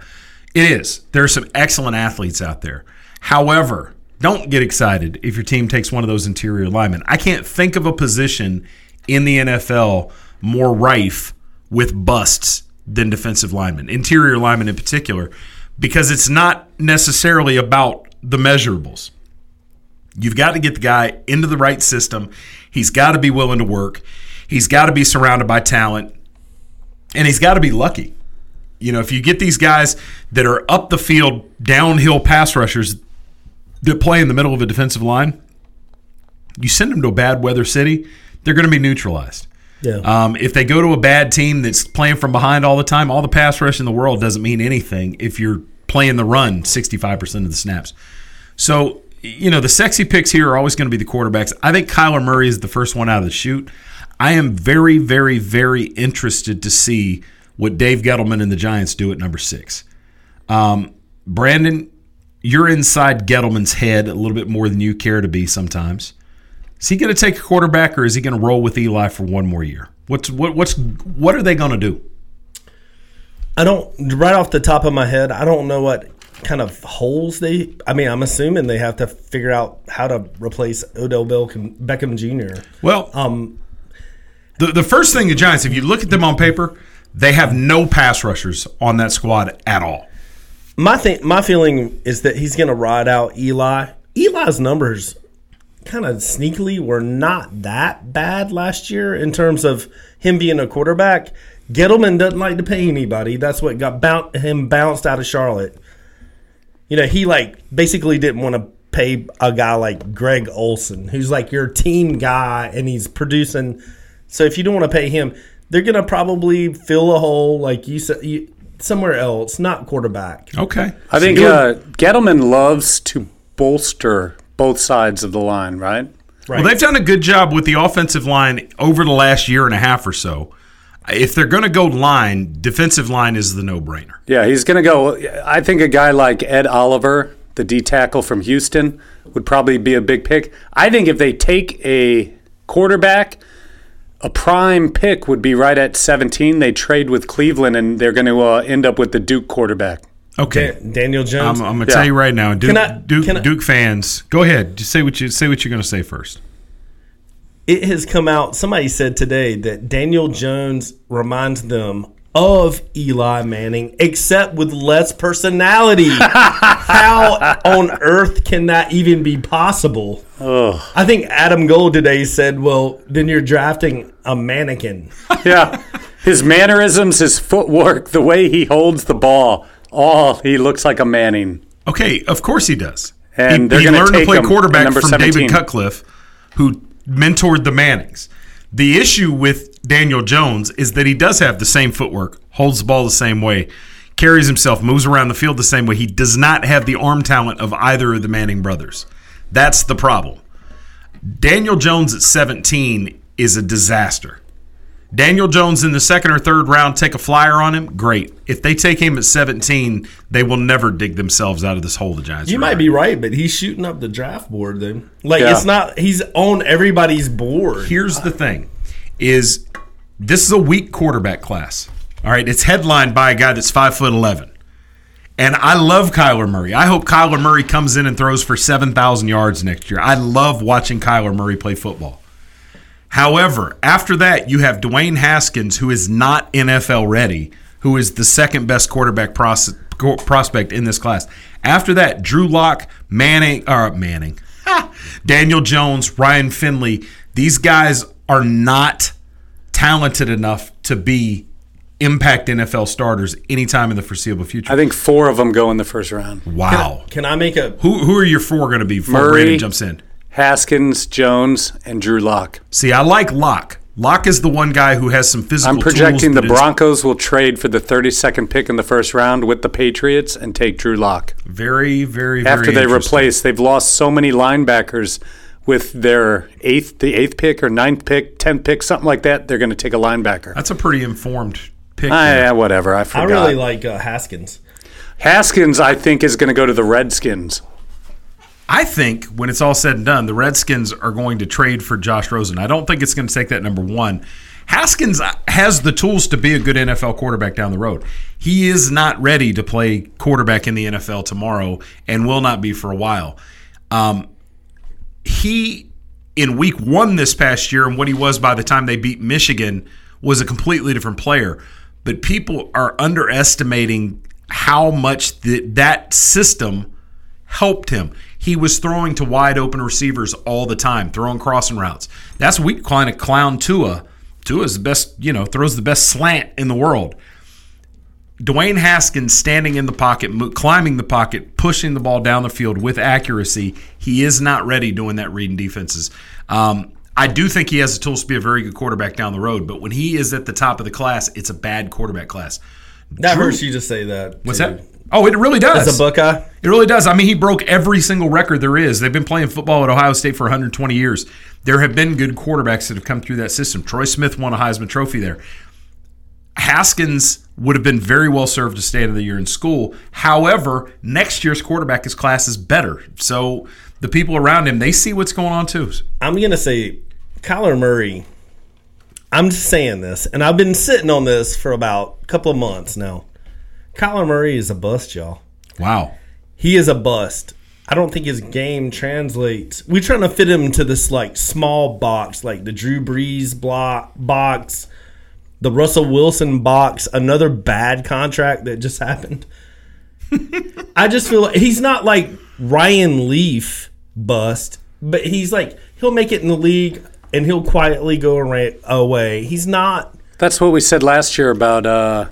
It is. There are some excellent athletes out there. However, don't get excited if your team takes one of those interior linemen. I can't think of a position in the NFL more rife with busts than defensive linemen, interior linemen in particular, because it's not necessarily about the measurables. You've got to get the guy into the right system. He's got to be willing to work. He's got to be surrounded by talent. And he's got to be lucky. You know, if you get these guys that are up the field, downhill pass rushers that play in the middle of a defensive line, you send them to a bad weather city, they're going to be neutralized. Yeah. Um, if they go to a bad team that's playing from behind all the time, all the pass rush in the world doesn't mean anything if you're playing the run 65% of the snaps. So, you know, the sexy picks here are always going to be the quarterbacks. I think Kyler Murray is the first one out of the chute. I am very, very, very interested to see what Dave Gettleman and the Giants do at number six. Um, Brandon, you're inside Gettleman's head a little bit more than you care to be sometimes. Is he going to take a quarterback, or is he going to roll with Eli for one more year? What's what what's what are they going to do? I don't right off the top of my head. I don't know what kind of holes they. I mean, I'm assuming they have to figure out how to replace Odell Beckham, Beckham Jr. Well, um, the the first thing the Giants, if you look at them on paper, they have no pass rushers on that squad at all. My thing, my feeling is that he's going to ride out Eli. Eli's numbers, kind of sneakily, were not that bad last year in terms of him being a quarterback. Gettleman doesn't like to pay anybody. That's what got boun him bounced out of Charlotte. You know, he like basically didn't want to pay a guy like Greg Olsen, who's like your team guy, and he's producing. So if you don't want to pay him, they're gonna probably fill a hole, like you said, you, somewhere else, not quarterback. Okay. I think So- uh, Gettleman loves to bolster both sides of the line, right? Well, they've done a good job with the offensive line over the last year and a half or so. If they're going to go line, defensive line is the no brainer. Yeah, he's going to go. I think a guy like Ed Oliver, the D tackle from Houston, would probably be a big pick. I think if they take a quarterback, a prime pick would be right at 17. They trade with Cleveland, and they're going to uh, end up with the Duke quarterback. Okay, Dan- Daniel Jones. I'm, I'm going to tell you right now, Duke, I- Duke, I- Duke fans, go ahead. Just say what you say. What you're going to say first. it has come out. Somebody said today that Daniel Jones reminds them of Eli Manning, except with less personality. *laughs* How on earth can that even be possible? Oh, I think Adam Gold today said, "Well, then you're drafting a mannequin." yeah. His mannerisms, his footwork, the way he holds the ball, all he looks like a Manning. Okay, of course he does. And he, they're he learned to play quarterback from 17. David Cutcliffe, who mentored the Mannings. The issue with Daniel Jones is that he does have the same footwork, holds the ball the same way, carries himself, moves around the field the same way. He does not have the arm talent of either of the Manning brothers. That's the problem. Daniel Jones at 17 is a disaster. Daniel Jones in the second or third round take a flyer on him, great. If they take him at 17, they will never dig themselves out of this hole the Giants. You are might in. be right, but he's shooting up the draft board then. Like Yeah. it's not he's on everybody's board. Here's the thing is this is a weak quarterback class. All right, it's headlined by a guy that's five foot eleven. And I love Kyler Murray. I hope Kyler Murray comes in and throws for 7,000 yards next year. I love watching Kyler Murray play football. However, after that, you have Dwayne Haskins, who is not NFL ready, who is the second best quarterback pros- prospect in this class. After that, Drew Lock, Manning, or Manning, Daniel Jones, Ryan Finley. These guys are not talented enough to be impact NFL starters anytime in the foreseeable future. I think four of them go in the first round. Wow. Can I make a Who who are your four going to be Murray, Brandon jumps in? Haskins, Jones, and Drew Lock. See, I like Lock. Lock is the one guy who has some physical. I'm projecting tools the that is Broncos will trade for the 32nd pick in the first round with the Patriots and take Drew Lock. Very, very, After very they replace, they've lost so many linebackers with their eighth, the eighth pick or ninth pick, tenth pick, something like that. They're going to take a linebacker. That's a pretty informed pick. Ah, yeah, whatever. I forgot. I really like uh, Haskins. Haskins, I think, is going to go to the Redskins. I think when it's all said and done, the Redskins are going to trade for Josh Rosen. I don't think it's going to take that number one. Haskins has the tools to be a good NFL quarterback down the road. He is not ready to play quarterback in the NFL tomorrow and will not be for a while. Um, he, in week one this past year, and what he was by the time they beat Michigan, was a completely different player. But people are underestimating how much the, that system helped him. He was throwing to wide open receivers all the time, throwing crossing routes. That's we kind of clown Tua. Tua's the best, you know, throws the best slant in the world. Dwayne Haskins standing in the pocket, climbing the pocket, pushing the ball down the field with accuracy. He is not ready doing that reading defenses. Um, I do think he has the tools to be a very good quarterback down the road, but when he is at the top of the class, it's a bad quarterback class. That Drew- hurts you to say that. What's too. that? Oh, it really does. As a Buckeye? It really does. I mean, he broke every single record there is. They've been playing football at Ohio State for 120 years. There have been good quarterbacks that have come through that system. Troy Smith won a Heisman Trophy there. Haskins would have been very well served to stay out of the year in school. However, next year's quarterback his class is better. So the people around him, they see what's going on too. I'm gonna say Kyler Murray. I'm just saying this, and I've been sitting on this for about a couple of months now. Kyler Murray is a bust, y'all. Wow. He is a bust. I don't think his game translates. We're trying to fit him to this like small box, like the Drew Brees block box, the Russell Wilson box, another bad contract that just *laughs* happened. I just feel like he's not like Ryan Leaf bust, but he's like he'll make it in the league and he'll quietly go away. He's not. That's what we said last year about uh,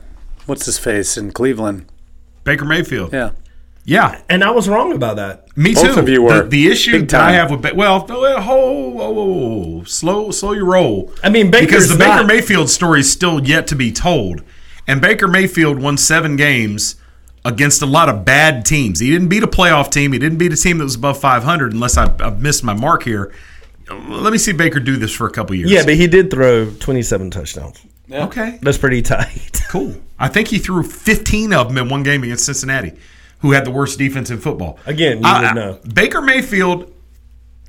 what's his face in Cleveland. Baker Mayfield. Yeah. Yeah. And I was wrong about that. Me Both too. of you were The, the issue that I have with Ba- well, well, whoa, whoa, whoa, whoa, slow, slow your roll. I mean, Baker because Baker's the Baker Mayfield story is still yet to be told, and Baker Mayfield won seven games against a lot of bad teams. He didn't beat a playoff team. He didn't beat a team that was above 500, unless I, I've missed my mark here. Let me see Baker do this for a couple years. Yeah, but he did throw 27 touchdowns. Okay. That's pretty tight. *laughs* Cool. I think he threw 15 of them in one game against Cincinnati, who had the worst defense in football. Again, you I- would I- know. Baker Mayfield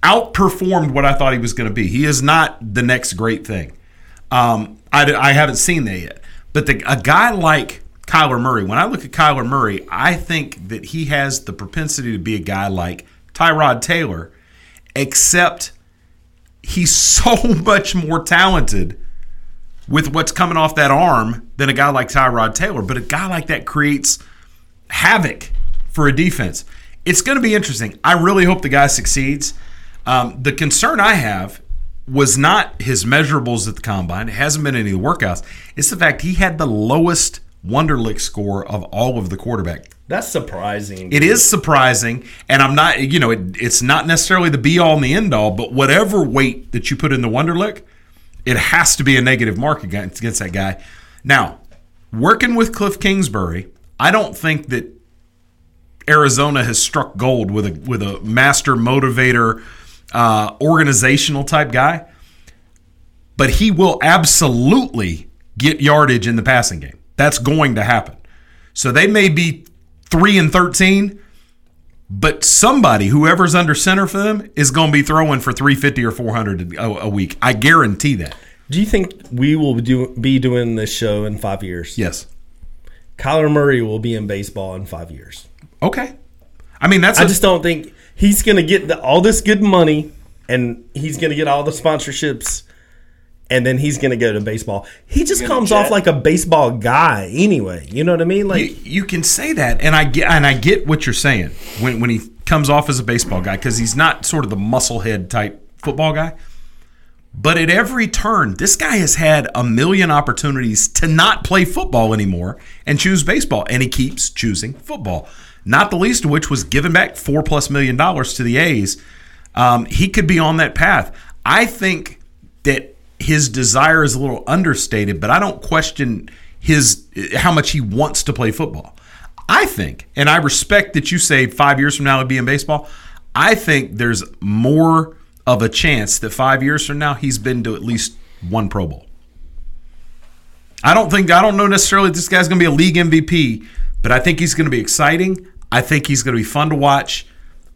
outperformed what I thought he was going to be. He is not the next great thing. Um, I, I haven't seen that yet. But the, a guy like Kyler Murray, when I look at Kyler Murray, I think that he has the propensity to be a guy like Tyrod Taylor, except he's *laughs* so much more talented with what's coming off that arm than a guy like Tyrod Taylor. But a guy like that creates havoc for a defense. It's going to be interesting. I really hope the guy succeeds. Um, the concern I have was not his measurables at the combine. It hasn't been any of the workouts. It's the fact he had the lowest Wonderlic score of all of the quarterback. That's surprising. It is surprising, and I'm not, you know, it, it's not necessarily the be all and the end all, but whatever weight that you put in the Wonderlic, it has to be a negative mark against, against that guy. Now, working with Kliff Kingsbury, I don't think that Arizona has struck gold with a with a master motivator, uh, organizational type guy, but he will absolutely get yardage in the passing game. That's going to happen. So they may be three and thirteen, but somebody, whoever's under center for them, is going to be throwing for three fifty or four hundred a, a week. I guarantee that. Do you think we will do, be doing this show in five years? Yes. Kyler Murray will be in baseball in five years. Okay. I mean, that's. I a- just don't think he's going to get the, all this good money and he's going to get all the sponsorships and then he's going to go to baseball. He just comes off like a baseball guy anyway. You know what I mean? Like you, you can say that, and I get and I get what you're saying when when he comes off as a baseball guy because he's not sort of the musclehead type football guy. But at every turn, this guy has had a million opportunities to not play football anymore and choose baseball, and he keeps choosing football. Not the least of which was giving back four plus million dollars to the A's. Um, he could be on that path. I think that his desire is a little understated, but I don't question his how much he wants to play football. I think, and I respect that you say five years from now he'll be in baseball. I think there's more of a chance that five years from now he's been to at least one Pro Bowl. I don't think I don't know necessarily this guy's going to be a league MVP, but I think he's going to be exciting. I think he's going to be fun to watch.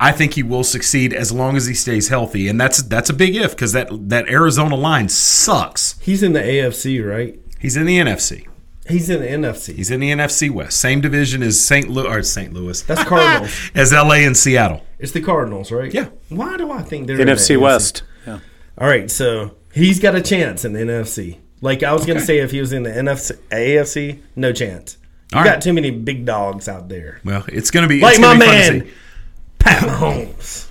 I think he will succeed as long as he stays healthy, and that's that's a big if because that that Arizona line sucks. he's in the AFC, right? He's in the NFC. He's in the NFC. He's in the NFC West, same division as St. Louis or St. Louis. That's Cardinals. *laughs* as LA and Seattle. It's the Cardinals, right? Yeah. Why do I think they're in the NFC West. Yeah. All right, so he's got a chance in the NFC. Like I was going to say, if he was in the NFC, AFC, no chance. You All got right. too many big dogs out there. Well, it's going to be Like it's my be fun to man, see. Pat Mahomes.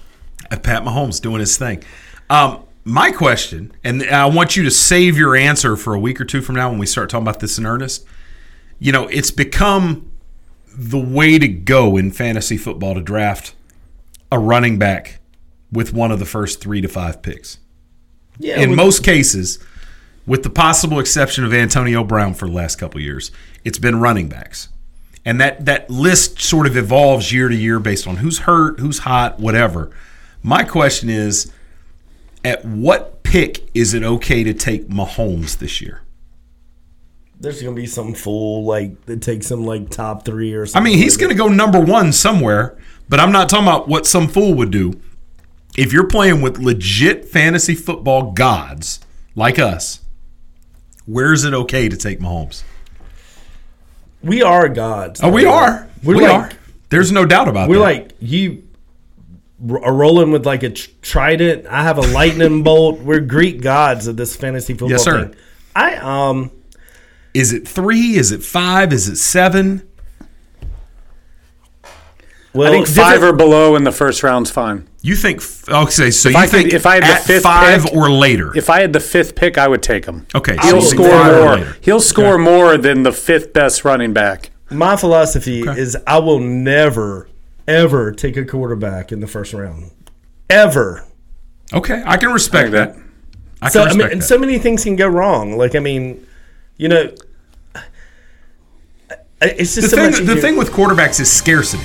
Pat Mahomes doing his thing. Um, my question, and I want you to save your answer for a week or two from now when we start talking about this in earnest. You know, it's become the way to go in fantasy football to draft a running back with one of the first three to five picks. Yeah, in most cases, with the possible exception of Antonio Brown for the last couple years, it's been running backs. And that, that list sort of evolves year to year based on who's hurt, who's hot, whatever. My question is at what pick is it okay to take Mahomes this year? There's going to be some fool like that takes him like top three or something. I mean, he's going to go number one somewhere, but I'm not talking about what some fool would do. If you're playing with legit fantasy football gods like us, where is it okay to take Mahomes? We are gods. Oh, we are. We're we like, are. There's no doubt about We're that. like you are rolling with like a trident. I have a lightning *laughs* bolt. We're Greek gods of this fantasy football Yes, sir. thing. I um Is it three? Is it five? Is it seven? well I think five different- or below in the first round's fine. You think? Okay, so If you I could- think if I had the fifth five pick- or later? If I had the fifth pick, I would take him. Okay, he'll you think score more. He'll score more than the fifth best running back. my philosophy is I will never ever take a quarterback in the first round. Ever. okay, I can respect that. I can so I respect mean, and that. so many things can go wrong. Like I mean, you know, it's the just so thing, much the thing with quarterbacks is scarcity.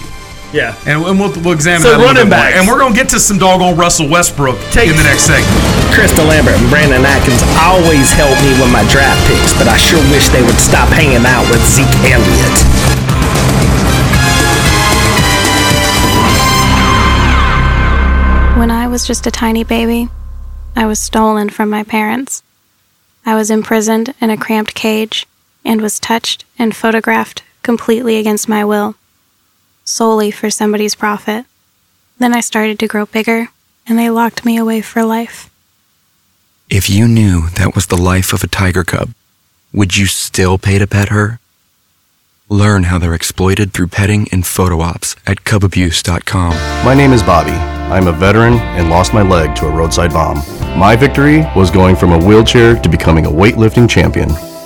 Yeah. And, and we'll, we'll examine So that a little running bit more. backs. And we're going to get to some doggone Russell Westbrook Take- in the next segment. Chris DeLambert and Brandon Atkins always help me with my draft picks, but I sure wish they would stop hanging out with Zeke Elliott. When I was just a tiny baby, I was stolen from my parents. I was imprisoned in a cramped cage and was touched and photographed completely against my will, solely for somebody's profit. Then I started to grow bigger, and they locked me away for life. If you knew that was the life of a tiger cub, would you still pay to pet her? Learn how they're exploited through petting and photo ops at cubabuse.com. My name is Bobby. I'm a veteran and lost my leg to a roadside bomb. My victory was going from a wheelchair to becoming a weightlifting champion.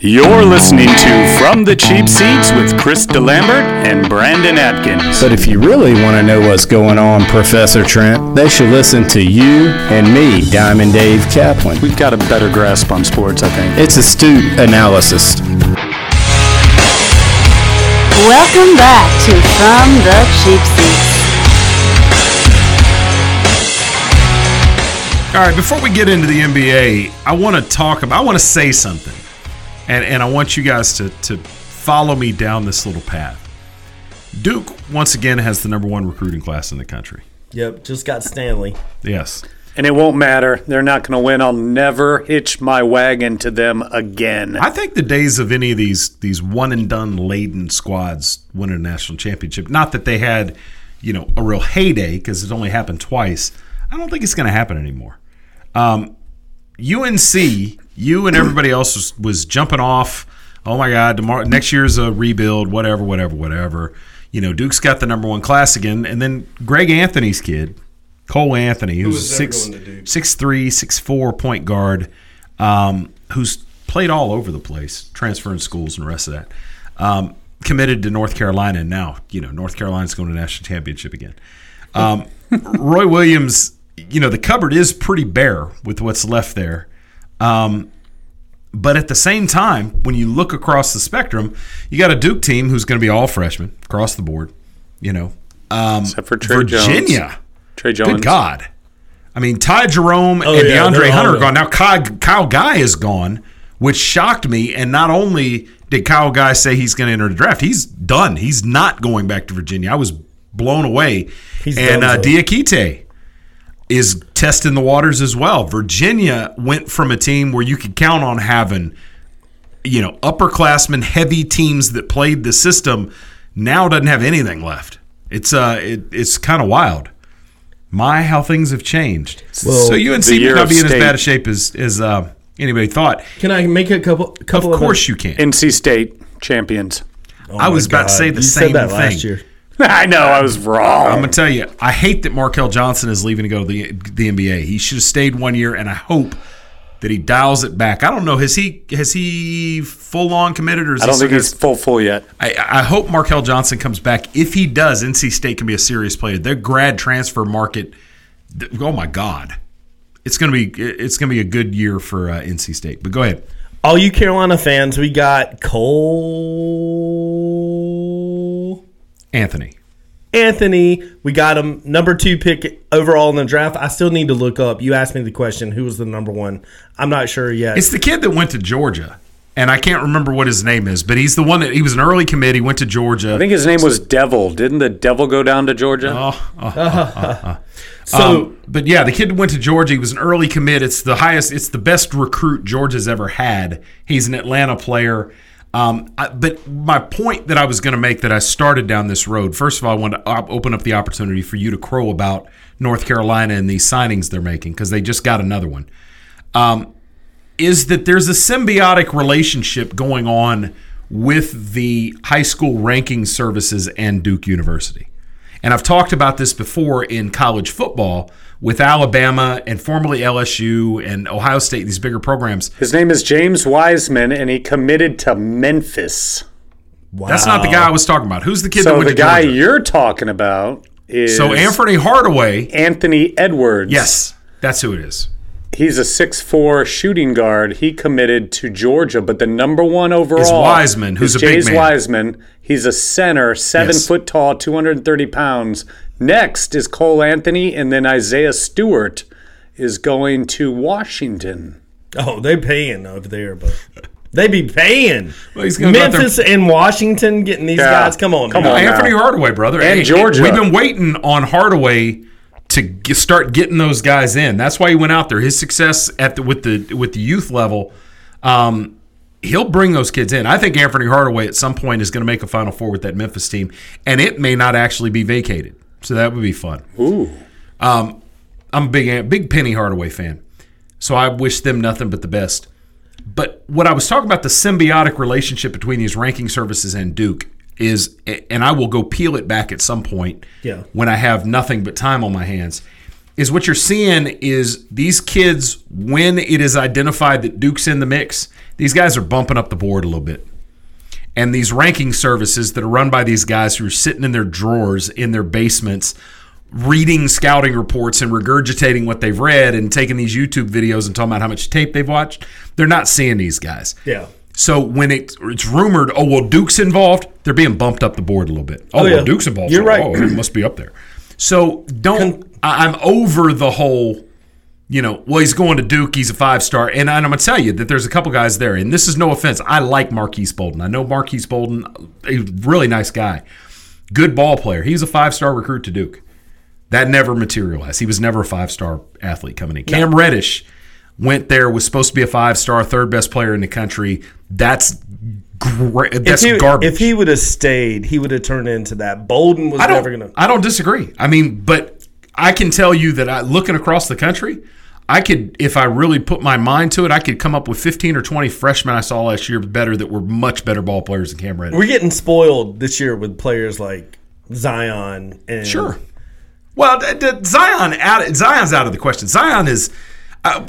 You're listening to From the Cheap Seats with Chris DeLambert and Brandon Atkins. But if you really want to know what's going on, Professor Trent, they should listen to you and me, Diamond Dave Kaplan. We've got a better grasp on sports, I think. It's astute analysis. Welcome back to From the Cheap Seats. All right, before we get into the NBA, I want to talk about, I want to say something. And, and I want you guys to, to follow me down this little path. Duke, once again, has the number one recruiting class in the country. Yep, just got Stanley. Yes. And it won't matter. They're not going to win. I'll never hitch my wagon to them again. I think the days of any of these these one and done laden squads winning a national championship, not that they had, you know, a real heyday because it only happened twice. I don't think it's going to happen anymore. Um, UNC, you and everybody else was, was jumping off. Oh my God, tomorrow, next year's a rebuild, whatever, whatever, whatever. You know, Duke's got the number one class again, and then Greg Anthony's kid, Cole Anthony, who's was six never going to Duke? six three, six four point guard, um, who's played all over the place, transferring schools and the rest of that. Um, committed to North Carolina, and now you know North Carolina's going to national championship again. Um, *laughs* Roy Williams, you know the cupboard is pretty bare with what's left there. Um, but at the same time, when you look across the spectrum, you got a Duke team who's going to be all freshmen across the board. You know, um, Except for Trey Virginia. Jones. Trey Jones. Good God. I mean, Ty Jerome Oh, and yeah, DeAndre Hunter are gone. gone. Now, Kyle, Kyle Guy is gone, which shocked me. And not only did Kyle Guy say he's going to enter the draft, he's done. He's not going back to Virginia. I was blown away. He's and done uh. Diakite is testing the waters as well. Virginia went from a team where you could count on having, you know, upperclassmen, heavy teams that played the system, now doesn't have anything left. It's uh, it, it's kind of wild. My, how things have changed. Well, so UNC the may year not of be in as bad a shape as as uh, anybody thought. Can I make a couple? couple Of course you can. NC State champions. Oh I my was about to say the you same said that thing. Last *laughs* year. I know I was wrong. I'm gonna tell you, I hate that Markell Johnson is leaving to go to the the NBA. He should have stayed one year, and I hope that he dials it back. I don't know. Has he has he full on committed, or is I don't think he's full full yet. I, I hope Markell Johnson comes back. If he does, NC State can be a serious player. Their grad transfer market, oh my god, it's gonna be it's gonna be a good year for uh, NC State. But go ahead. All you Carolina fans, we got Cole Anthony. Anthony. We got him number two pick overall in the draft. I still need to look up. You asked me the question, who was the number one? I'm not sure yet. It's the kid that went to Georgia, and I can't remember what his name is, but he's the one that he was an early commit. He went to Georgia. I think his name was Devil. Didn't the Devil go down to Georgia? Oh, oh, oh, oh. *laughs* So- Um, but yeah, the kid went to Georgia. He was an early commit. It's the highest. It's the best recruit Georgia's ever had. He's an Atlanta player. Um, I, but my point that I was going to make that I started down this road. First of all, I want to op- open up the opportunity for you to crow about North Carolina and these signings they're making because they just got another one. Um, is that there's a symbiotic relationship going on with the high school ranking services and Duke University. And I've talked about this before in college football with Alabama and formerly LSU and Ohio State, these bigger programs. His name is James Wiseman, and he committed to Memphis. Wow. That's not the guy I was talking about. Who's the kid that so went the to guy Georgia? you're talking about is So Anthony Hardaway. Anthony Edwards. Yes, that's who it is. He's a 6'4 shooting guard. He committed to Georgia, but the number one overall is Wiseman, who's is a big James man. Wiseman. He's a center, seven Yes. foot tall, 230 pounds. Next is Cole Anthony, and then Isaiah Stewart is going to Washington. oh, they're paying over there, but they be paying. Well, he's gonna go out there- Memphis and Washington getting these Yeah. guys. Come on, Come man. on. now. Anthony Hardaway, brother, And Georgia. We've been waiting on Hardaway to g start getting those guys in. That's why he went out there. His success at the, with the with the youth level, um, he'll bring those kids in. I think Anthony Hardaway at some point is going to make a Final Four with that Memphis team, and it may not actually be vacated. So that would be fun. Ooh. Um, I'm a big big Penny Hardaway fan, so I wish them nothing but the best. But what I was talking about the symbiotic relationship between these ranking services and Duke is, and I will go peel it back at some point Yeah. when I have nothing but time on my hands. Is what you're seeing is these kids when it is identified that Duke's in the mix, these guys are bumping up the board a little bit. And these ranking services that are run by these guys who are sitting in their drawers in their basements reading scouting reports and regurgitating what they've read and taking these YouTube videos and talking about how much tape they've watched, they're not seeing these guys. Yeah. So when it, it's rumored, oh well, Duke's involved, they're being bumped up the board a little bit. Oh, Oh, well, yeah. Duke's involved. You're so, right. Oh, it must be up there. So don't. I, I'm over the whole. You know, well, he's going to Duke. He's a five star, and I'm gonna tell you that there's a couple guys there. And this is no offense. I like Marques Bolden. I know Marques Bolden, a really nice guy, good ball player. He's a five star recruit to Duke. That never materialized. He was never a five star athlete coming in. Cam Reddish went there, was supposed to be a five star, third best player in the country. That's great. That's if he, garbage. If he would have stayed, he would have turned into that. Bolden was never going to. I don't disagree. I mean, but I can tell you that I, looking across the country, I could, if I really put my mind to it, I could come up with 15 or 20 freshmen I saw last year better that were much better ball players than Cam Reddish. We're getting spoiled this year with players like Zion and Sure. Well, d- d- Zion out. Zion's out of the question. Zion is. Uh,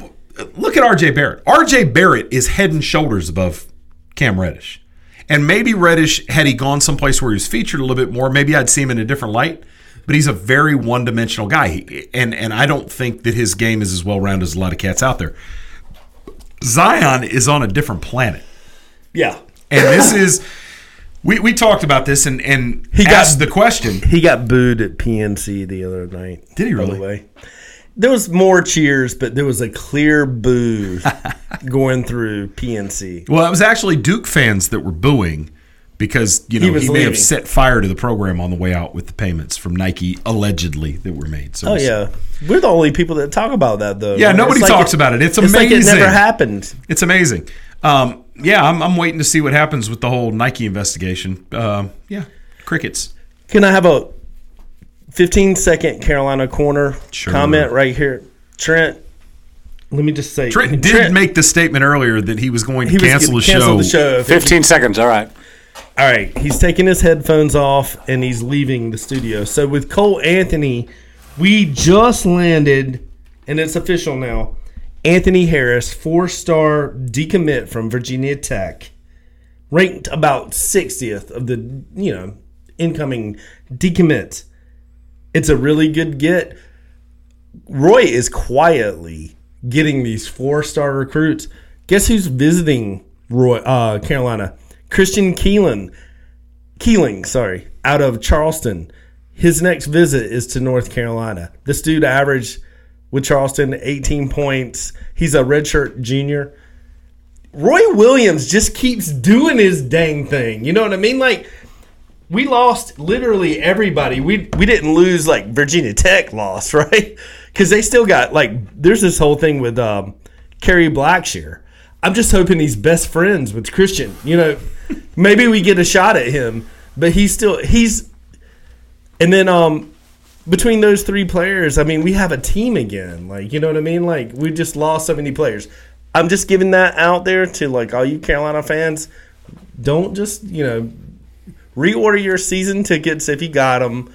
look at R.J. Barrett. R.J. Barrett is head and shoulders above Cam Reddish, and maybe Reddish had he gone someplace where he was featured a little bit more, maybe I'd see him in a different light. But he's a very one-dimensional guy, He- and and I don't think that his game is as well-rounded as a lot of cats out there. Zion is on a different planet. Yeah. And this *laughs* is we, we talked about this and and He got- the question. He got booed at PNC the other night. Did he by really? the way. There was more cheers, but there was a clear boo *laughs* going through PNC. Well, it was actually Duke fans that were booing because you know he, was may have set fire to the program on the way out with the payments from Nike allegedly that were made. So Oh it's- yeah, we're the only people that talk about that though. yeah. It's Nobody like talks about it. It's It's amazing. like it never happened. It's amazing. Um, yeah, I'm, I'm waiting to see what happens with the whole Nike investigation. Um, yeah, crickets. Can I have a 15 second Carolina corner Sure. comment right here, Trent? Let me just say, Trent did make the statement earlier that he was going to He cancel, gonna the, cancel show. the show. 15 seconds. All right. All right, he's taking his headphones off and he's leaving the studio. So with Cole Anthony, we just landed, and it's official now. Anthony Harris, four-star decommit from Virginia Tech, ranked about 60th of the you know incoming decommits. It's a really good get. Roy is quietly getting these four-star recruits. Guess who's visiting Roy uh, Carolina? Christian Keelan, Keeling, sorry, out of Charleston. His next visit is to North Carolina. This dude averaged with Charleston 18 points. He's a redshirt junior. Roy Williams just keeps doing his dang thing. You know what I mean? Like we lost literally everybody. We we didn't lose like Virginia Tech lost, *laughs* right? Because they still got like there's this whole thing with um, Kerry Blackshear. I'm just hoping he's best friends with Christian. You know, *laughs* maybe we get a shot at him, but he's still he's. And then um, between those three players, I mean, we have a team again. Like you know what I mean? Like we just lost so many players. I'm just giving that out there to like all you Carolina fans. Don't just you know reorder your season tickets if you got them.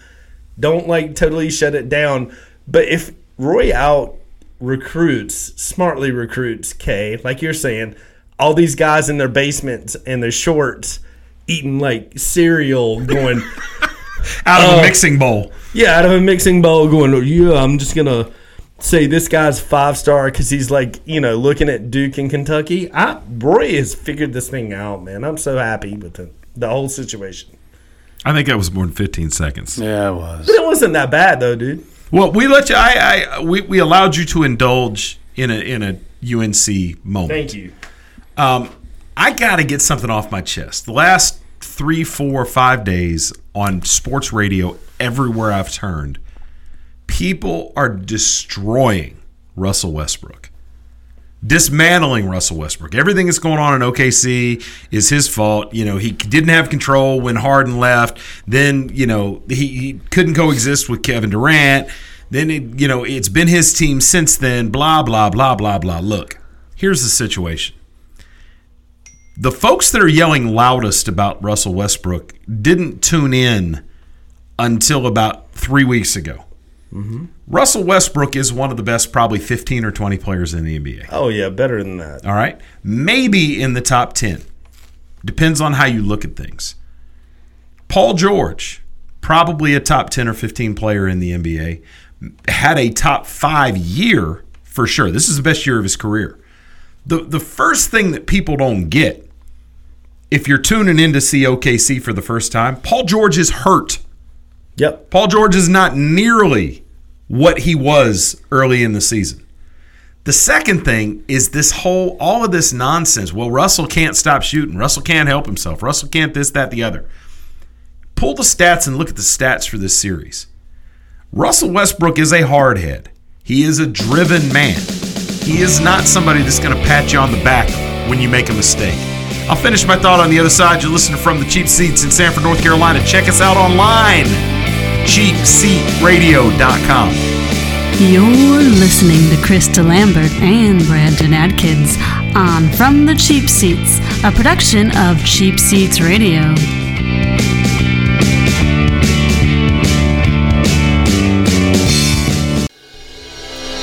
Don't like totally shut it down. But if Roy out recruits, smartly recruits K, like you're saying, all these guys in their basements and their shorts eating like cereal, going *laughs* Out of Uh, a mixing bowl. yeah, out of a mixing bowl, going, oh, yeah, I'm just gonna say this guy's five star because he's like, you know, looking at Duke and Kentucky. I Roy has figured this thing out, man. I'm so happy with the the whole situation. I think that was more than 15 seconds. Yeah, it was. But it wasn't that bad though, dude. Well, we let you. I, I we, we allowed you to indulge in a in a UNC moment. Thank you. Um, I got to get something off my chest. The last three, four, five days on sports radio, everywhere I've turned, people are destroying Russell Westbrook, dismantling Russell Westbrook. Everything that's going on in OKC is his fault. You know, he didn't have control when Harden left. Then, you know, he, he couldn't coexist with Kevin Durant. Then it, you know it's been his team since then. Blah blah blah blah blah. Look, here's the situation. The folks that are yelling loudest about Russell Westbrook didn't tune in until about three weeks ago. Russell Westbrook is one of the best, probably 15 or 20 players in the NBA. Oh yeah, better than that. All right. Maybe in the top 10. Depends on how you look at things. Paul George, probably a top 10 or 15 player in the NBA, had a top five year for sure. This is the best year of his career. The, the first thing that people don't get, if you're tuning in to see OKC for the first time, Paul George is hurt. Yep. Paul George is not nearly what he was early in the season. The second thing is this whole, all of this nonsense. Well, Russell can't stop shooting. Russell can't help himself. Russell can't this, that, the other. Pull the stats and look at the stats for this series. Russell Westbrook is a hardhead. He is a driven man. He is not somebody that's going to pat you on the back when you make a mistake. I'll finish my thought on the other side. You're listening from the cheap seats in Sanford, North Carolina. Check us out online, cheapseatradio.com. You're listening to Chris DeLambert and Brandon Atkins on From the Cheap Seats, a production of Cheap Seats Radio.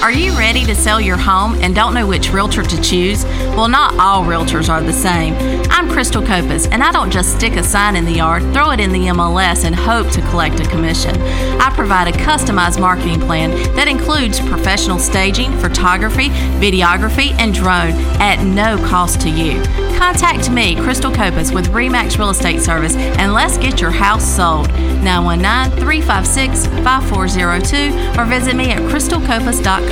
Are you ready to sell your home and don't know which realtor to choose? Well, not all realtors are the same. I'm Crystal Copas, and I don't just stick a sign in the yard, throw it in the MLS, and hope to collect a commission. I provide a customized marketing plan that includes professional staging, photography, videography, and drone at no cost to you. Contact me, Crystal Copas, with Remax Real Estate Service, and let's get your house sold. 919 356 5402 or visit me at crystalcopas.com.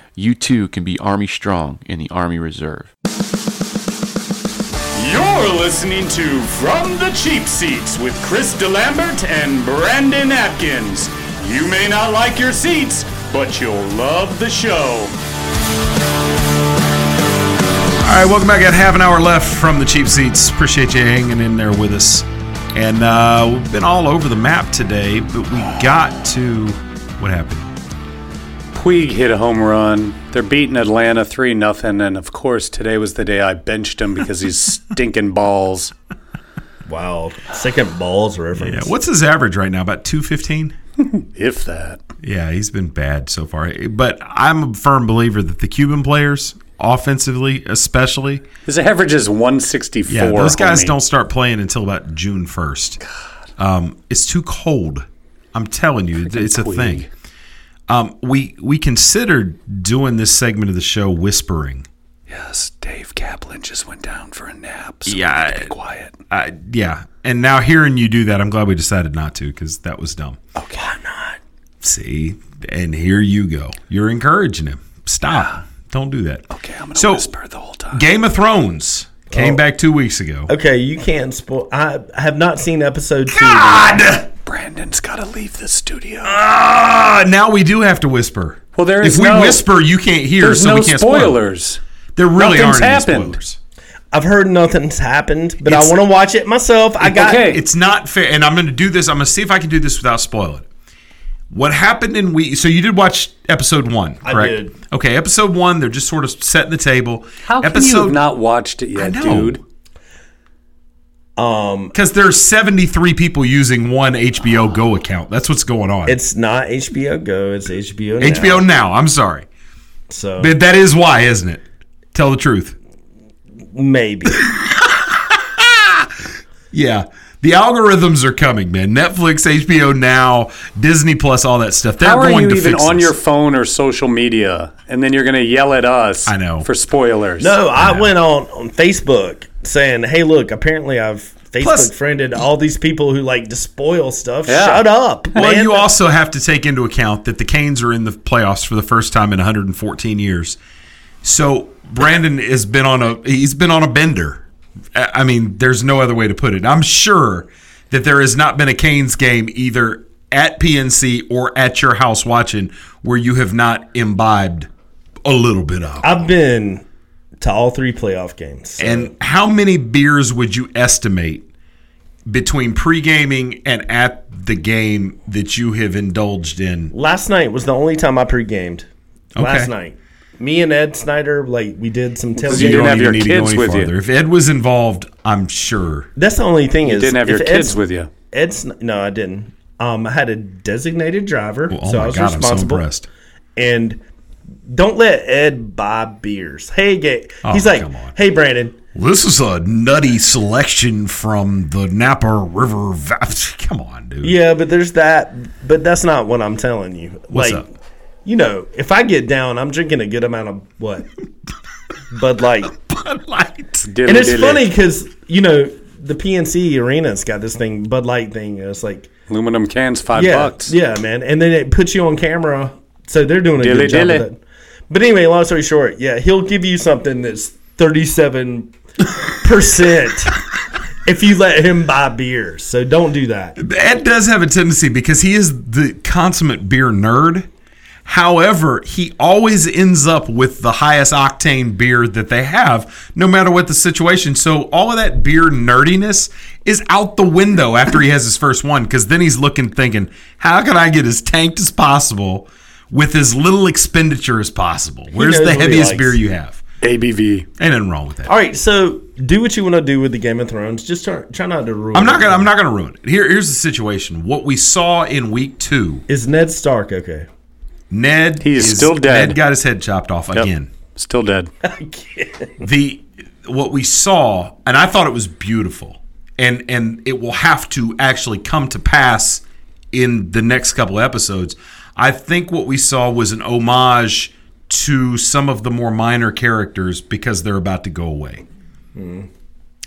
You too can be Army strong in the Army Reserve. You're listening to From the Cheap Seats with Chris DeLambert and Brandon Atkins. You may not like your seats, but you'll love the show. All right, welcome back. Got half an hour left from the cheap seats. Appreciate you hanging in there with us. And uh, we've been all over the map today, but we got to what happened? Puig hit a home run. They're beating Atlanta 3 nothing, and of course today was the day I benched him because he's *laughs* stinking balls. Wow, second balls reference. Yeah, what's his average right now? About two fifteen. *laughs* if that. Yeah, he's been bad so far. But I'm a firm believer that the Cuban players, offensively especially, His average is 164. yeah, those guys homie. don't start playing until about June first. Um, it's too cold. I'm telling you, it's a Puig. thing. Um, we we considered doing this segment of the show whispering. Yes, Dave Kaplan just went down for a nap. So Yeah, we to be quiet. I, yeah, and now hearing you do that, I'm glad we decided not to because that was dumb. Okay. Why not? See, and here you go. You're encouraging him. Stop. Don't do that. Okay, I'm gonna So, whisper the whole time. Game of Thrones came Oh. back two weeks ago. Okay, you can't spoil. I have not seen episode two. God! Brandon's got to leave the studio. Ah, now we do have to whisper. Well, there is if we no- whisper, you can't hear, There's so no we can't spoil. spoilers. There really Nothing's aren't any happened. spoilers. I've heard nothing's happened, but It's- I want to watch it myself. I got Okay. It's not fair, and I'm going to do this. I'm going to see if I can do this without spoiling. What happened in we? So you did watch episode one, I did. Okay, episode one. They're just sort of setting the table. How can you have not watched it yet, know. Dude? Um, Because there's 73 people using one HBO Go account. That's what's going on. It's not HBO Go. It's HBO. Now. HBO Now. I'm sorry, So but that is why, isn't it? Tell the truth. maybe. *laughs* Yeah. The algorithms are coming, man. Netflix, HBO Now, Disney Plus, all that stuff. They're How are going you to even fix on this. your phone or social media, and then you're going to yell at us? I know for spoilers. No, I, went on on Facebook saying, "Hey, look! Apparently, I've Facebook Plus- friended all these people who like despoil stuff. Yeah. Shut up. Well, man. you also have to take into account that the Canes are in the playoffs for the first time in 114 years. So Brandon has been on a he's been on a bender. I I mean, there's no other way to put it. I'm sure that there has not been a Canes game either at PNC or at your house watching where you have not imbibed a little bit of. I've been to all three playoff games. And how many beers would you estimate between pre-gaming and at the game that you have indulged in? Last night was the only time I pre-gamed. Okay. Last night, me and Ed Snyder, like we did some You tailgating. don't have your to with any farther. If Ed was involved, I'm sure. That's the only thing You is didn't have if your Ed's- kids with you. Ed's no, I didn't. Um, I had a designated driver, Well, oh so my I was God, I'm so responsible. impressed. and don't let Ed buy beers. Hey, gay. Oh, he's like, hey, Brandon. This is a nutty selection from the Napa River. Va- *laughs* Come on, dude. Yeah, but there's that. But that's not what I'm telling you. What's like, up? you know, if I get down, I'm drinking a good amount of what? Bud Light. *laughs* Bud Light. and it's funny because you know the PNC arena's got this thing, Bud Light thing. It's like Aluminum cans, five yeah, bucks. Yeah, man. And then it puts you on camera, so they're doing a Dilly good job dilly. with it. But anyway, long story short, yeah, he'll give you something that's thirty-seven percent if you let him buy beer. So don't do that. Ed does have a tendency because he is the consummate beer nerd. However, he always ends up with the highest octane beer that they have, no matter what the situation. So all of that beer nerdiness is out the window after he has his first one, because then he's looking, thinking, how can I get as tanked as possible with as little expenditure as possible? Where's the what he heaviest beer you have? ABV. Ain't nothing wrong with that. All right, so do what you want to do with the Game of Thrones. Just try, try not to ruin. I'm not it. gonna. I'm not gonna ruin it. Here, here's the situation. What we saw in week two Is Ned Stark okay? Ned He is still dead. Ned got his head chopped off Yep. again. Still dead. *laughs* again. The what we saw, and I thought it was beautiful, and and it will have to actually come to pass in the next couple episodes. I think what we saw was an homage to some of the more minor characters because they're about to go away. Hmm.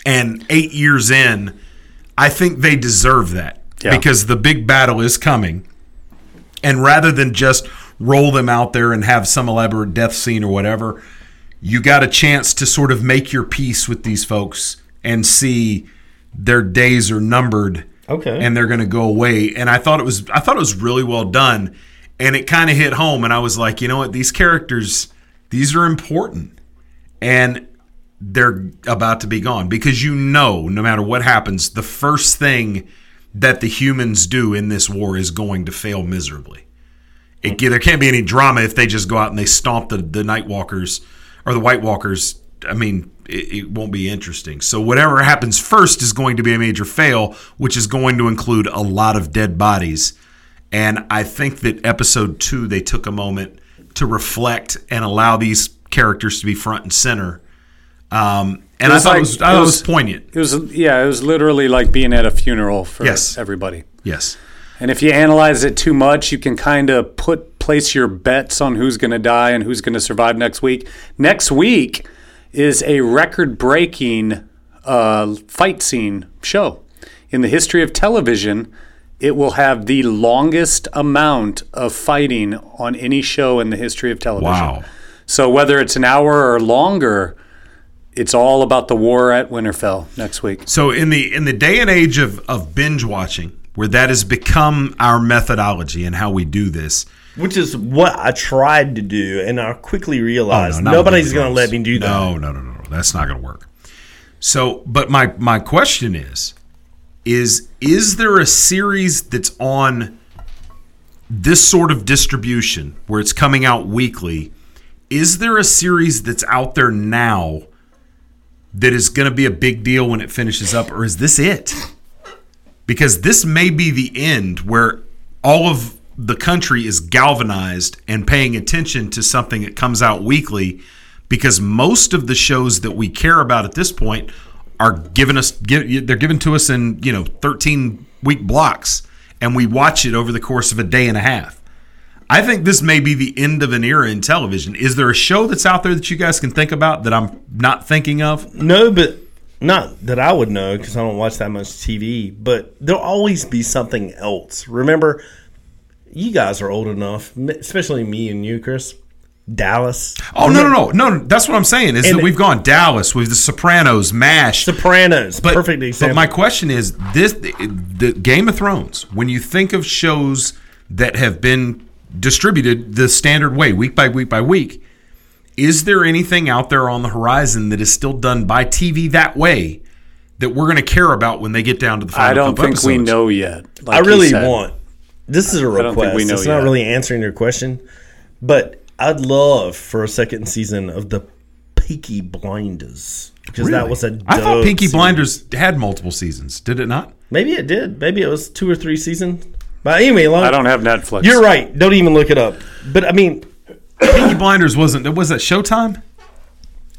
And eight years in, I think they deserve that Yeah. because the big battle is coming. And rather than just roll them out there and have some elaborate death scene or whatever, you got a chance to sort of make your peace with these folks and see their days are numbered. Okay. And they're going to go away. And I thought it was I thought it was really well done. And it kind of hit home and I was like, you know what? These characters these are important. And they're about to be gone because you know no matter what happens, the first thing that the humans do in this war is going to fail miserably. It, there can't be any drama if they just go out and they stomp the, the Night Walkers or the White Walkers. I mean, it, it won't be interesting. So whatever happens first is going to be a major fail, which is going to include a lot of dead bodies. And I think that episode two, they took a moment to reflect and allow these characters to be front and center. Um, and I was thought, like- it was, I thought it was poignant. It was yeah, it was literally like being at a funeral for Yes. everybody. Yes. And if you analyze it too much, you can kind of put place your bets on who's going to die and who's going to survive next week. Next week is a record-breaking uh, fight scene show in the history of television. It will have the longest amount of fighting on any show in the history of television. Wow. So whether it's an hour or longer, it's all about the war at Winterfell next week. So in the in the day and age of, of binge watching, where that has become our methodology and how we do this, Which is what I tried to do, and I quickly Oh, realized no, nobody's going to let me do that. No, no, no, no, no. That's not going to work. So, but my my question is, is is there a series that's on this sort of distribution where it's coming out weekly? Is there a series that's out there now that is going to be a big deal when it finishes up, or is this it? Because this may be the end where all of the country is galvanized and paying attention to something that comes out weekly because most of the shows that we care about at this point are given us give, they're given to us in you know 13 week blocks and we watch it over the course of a day and a half i think this may be the end of an era in television is there a show that's out there that you guys can think about that i'm not thinking of No, but Not that I would know because I don't watch that much TV, but there'll always be something else. Remember, you guys are old enough, especially me and you, Chris. Dallas. Oh no, no, no, no! That's what I'm saying is And- that we've gone Dallas with the Sopranos, Mash, Sopranos, but, perfect But my question is this: the Game of Thrones. When you think of shows that have been distributed the standard way, week by week by week, is there anything out there on the horizon that is still done by TV that way that we're going to care about when they get down to the final? I don't couple think we know yet. I like he really want. This is a I don't request. think we know it's not really answering your question, but I'd love for a second season of the Peaky Blinders because that Really? was a. I thought dope Peaky series. Blinders had multiple seasons. Did it not? Maybe it did. Maybe it was two or three seasons. But anyway, long, I don't have Netflix. You're right. Don't even look it up. But I mean, Peaky Blinders wasn't. Was that Showtime?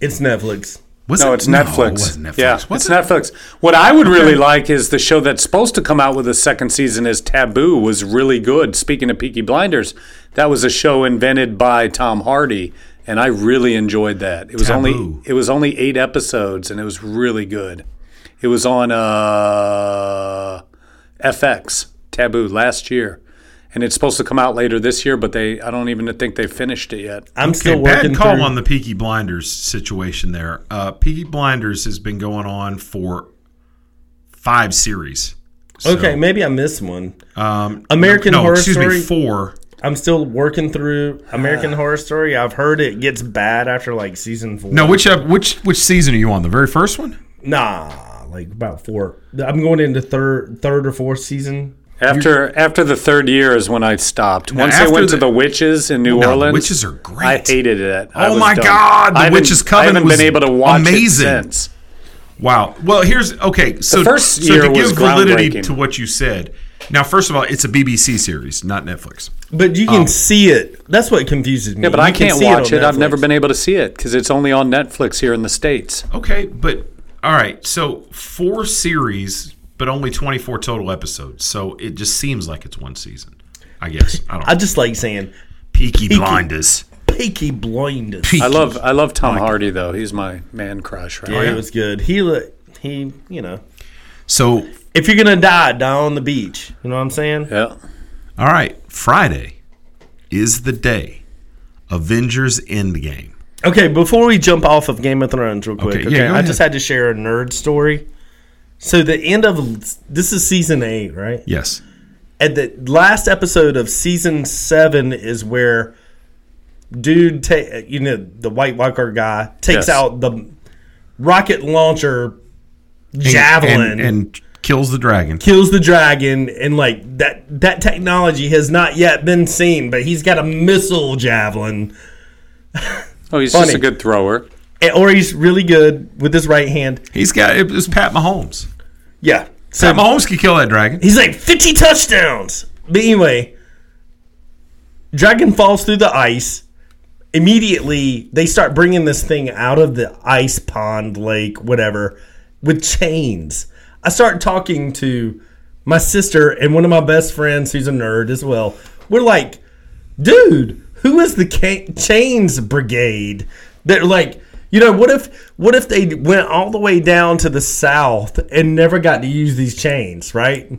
it's Netflix. Was no, it? it's No, it Netflix. wasn't Netflix. Yeah, Was it's it? Netflix. What I would really like is the show that's supposed to come out with a second season is Taboo was really good. Speaking of Peaky Blinders, that was a show invented by Tom Hardy, and I really enjoyed that. It was only it was only eight episodes, and it was really good. It was on uh, FX Taboo last year. And it's supposed to come out later this year, but they I don't even think they finished it yet. I'm Okay, still working bad call through- on the Peaky Blinders situation there. Uh, Peaky Blinders has been going on for five series. So, okay, maybe I missed one. Um, American no, Horror excuse Story. me, four. I'm still working through American Horror Story. I've heard it gets bad after like season four. No, which ep- which which season are you on? The very first one? Nah, like about four. I'm going into third, third or fourth season. After after the third year is when I stopped. Once I after went to the- the witches in New No, the Orleans, Witches are great. I hated it. I Oh my done. God, The I Witches Coven I haven't was been able to watch amazing. it since. Wow. Well, here's okay. So, first year so year to was give validity to what you said. Now, first of all, it's a BBC series, not Netflix. But you can Um, see it. That's what confuses me. Yeah, but I You can can't see watch on it. I've never been able to see it because it's only on Netflix here in the states. Okay, but all right. So four series, but only twenty four total episodes. So it just seems like it's one season. I guess. I don't. *laughs* I just like saying Peaky Peaky- Blinders. Peaky Blinders. I love I love Tom Hardy though. He's my man crush. Right? Yeah, oh, it was good. He li- he, you know, So if you're gonna die, die on the beach. You know what I'm saying? Yeah. all right, Friday is the day. Avengers Endgame. Okay, before we jump off of Game of Thrones real quick, Okay, okay, yeah, go I just had to share a nerd story. So the end of this is season eight, right? Yes. And the last episode of season seven is where dude, ta- you know, the white walker guy takes Yes. out the rocket launcher And- javelin and, and kills the dragon. kills the dragon and like that that technology has not yet been seen but he's got a missile javelin Oh, he's Funny. just a good thrower. Or he's really good with his right hand. He's got it was Pat Mahomes. yeah. So Pat Mahomes could kill that dragon. he's like 50 touchdowns. But anyway dragon falls through the ice. Immediately they start bringing this thing out of the ice pond lake whatever with chains. I start talking to my sister and one of my best friends who's a nerd as well. We're like dude who is the ca- chains brigade they're like you know what if what if they went all the way down to the south and never got to use these chains right?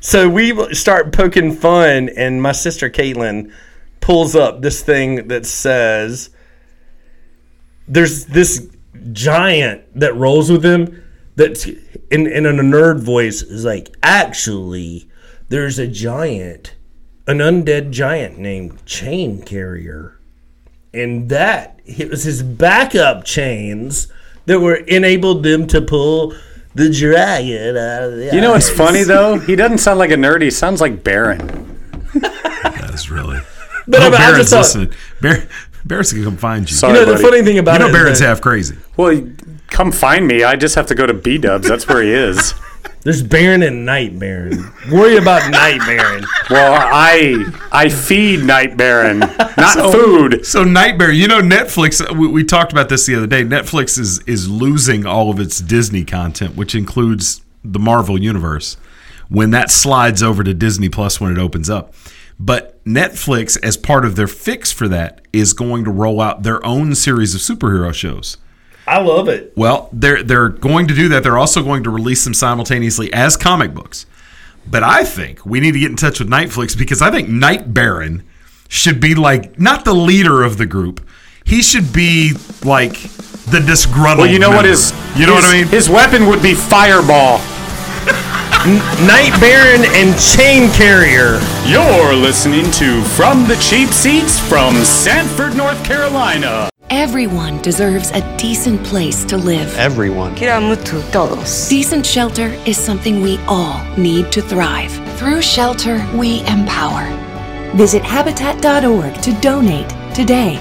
So we start poking fun and my sister caitlin pulls up this thing that says there's this giant that rolls with him that's in, in a nerd voice is like actually there's a giant an undead giant named chain carrier and that it was his backup chains that were enabled them to pull the dragon out of the You know what's funny *laughs* though? He doesn't sound like a nerd. He sounds like Baron. That's really. *laughs* But I I hope mean, I just thought- listening. Barrett, Barrett's gonna come find you. Sorry, you know the funny thing about you know it is Barrett's that half crazy. Well, come find me. I just have to go to B Dubs. That's where he is. *laughs* there's Baron and Night Baron. Worry about Night Baron. Well, I I feed Night Baron, not So- food. So Nightmare, you know Netflix. Uh, we, we talked about this the other day. Netflix is is losing all of its Disney content, which includes the Marvel universe. When that slides over to Disney Plus when it opens up, but Netflix, as part of their fix for that, is going to roll out their own series of superhero shows. I love it. Well, they're they're going to do that. They're also going to release them simultaneously as comic books. But I think we need to get in touch with Nightflix because I think Night Baron should be like not the leader of the group. He should be like the disgruntled. Well, you know what member. his you know his- what I mean? His weapon would be fireball. *laughs* Night Baron and Chain Carrier. You're listening to From the Cheap Seats from Sanford, North Carolina. Everyone deserves a decent place to live. Everyone. todos. Decent shelter is something we all need to thrive. Through shelter, we empower. Visit habitat.org to donate today.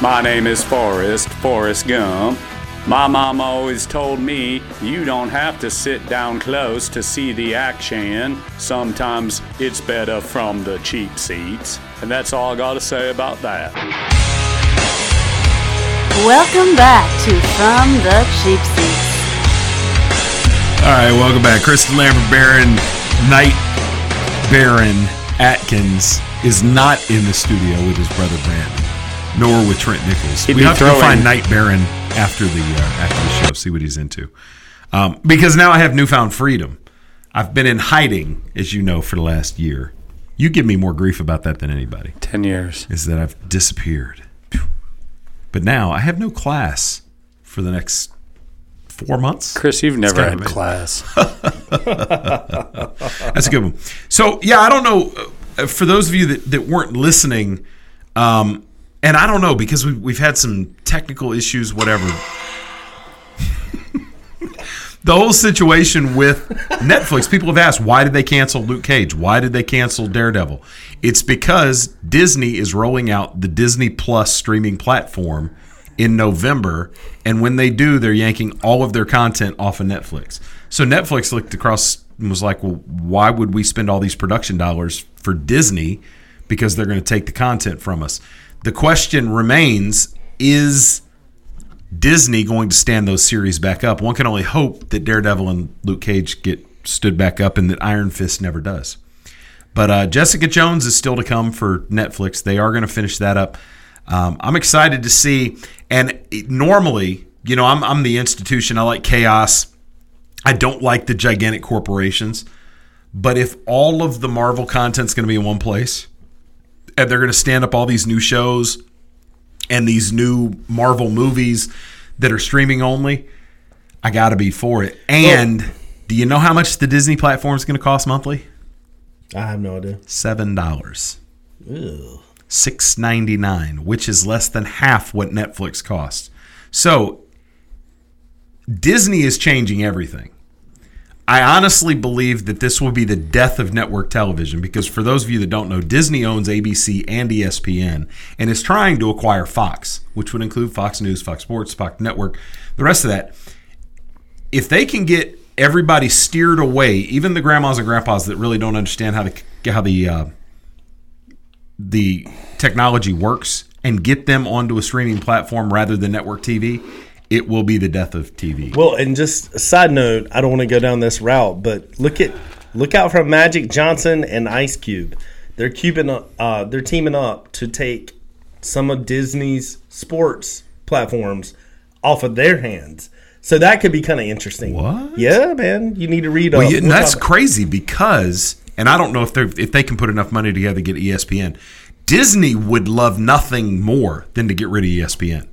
My name is Forrest, Forrest Gump. My mom always told me you don't have to sit down close to see the action. Sometimes it's better from the cheap seats. And that's all I gotta say about that. Welcome back to From the Cheap Seats. All right, welcome back. Chris DeLambert Baron, Night Baron Atkins is not in the studio with his brother Brandon, nor with Trent Nichols. He'd we be have to find Night Baron after the uh, after the show, see what he's into. Um, because now I have newfound freedom. I've been in hiding, as you know, for the last year. You give me more grief about that than anybody. Ten years. Is that I've disappeared. But now I have no class for the next four months. Chris, you've never had class. *laughs* That's a good one. So yeah, I don't know. uh, For those of you that, that weren't listening, um, and I don't know because we've we've had some technical issues, whatever. the whole situation with Netflix, people have asked why did they cancel Luke Cage? Why did they cancel Daredevil? It's because Disney is rolling out the Disney Plus streaming platform in November, and when they do, they're yanking all of their content off of Netflix. So Netflix looked across and was like, "Well, why would we spend all these production dollars for Disney because they're going to take the content from us?" The question remains: Is Disney going to stand those series back up? One can only hope that Daredevil and Luke Cage get stood back up, and that Iron Fist never does. But uh, Jessica Jones is still to come for Netflix. They are going to finish that up. Um, I'm excited to see. And normally, you know, I'm, I'm the institution. I like chaos. I don't like the gigantic corporations. But if all of the Marvel content's going to be in one place, and they're going to stand up all these new shows and these new Marvel movies that are streaming only, I got to be for it. And do you know how much the Disney platform is going to cost monthly? I have no idea. Seven dollars. Six ninety nine, which is less than half what Netflix costs. So Disney is changing everything. I honestly believe that this will be the death of network television because for those of you that don't know, Disney owns ABC and ESPN and is trying to acquire Fox, which would include Fox News, Fox Sports, Fox Network, the rest of that. If they can get everybody steered away, even the grandmas and grandpas that really don't understand how the how the uh, the technology works, and get them onto a streaming platform rather than network TV, it will be the death of TV. Well, and just a side note, I don't want to go down this route, but look at look out for Magic Johnson and Ice Cube. They're cubing up, uh, they're teaming up to take some of Disney's sports platforms off of their hands. So that could be kind of interesting. What? Yeah, man. You need to read. Well, up. yeah, that's crazy because, and I don't know if they if they can put enough money together to get ESPN. Disney would love nothing more than to get rid of ESPN.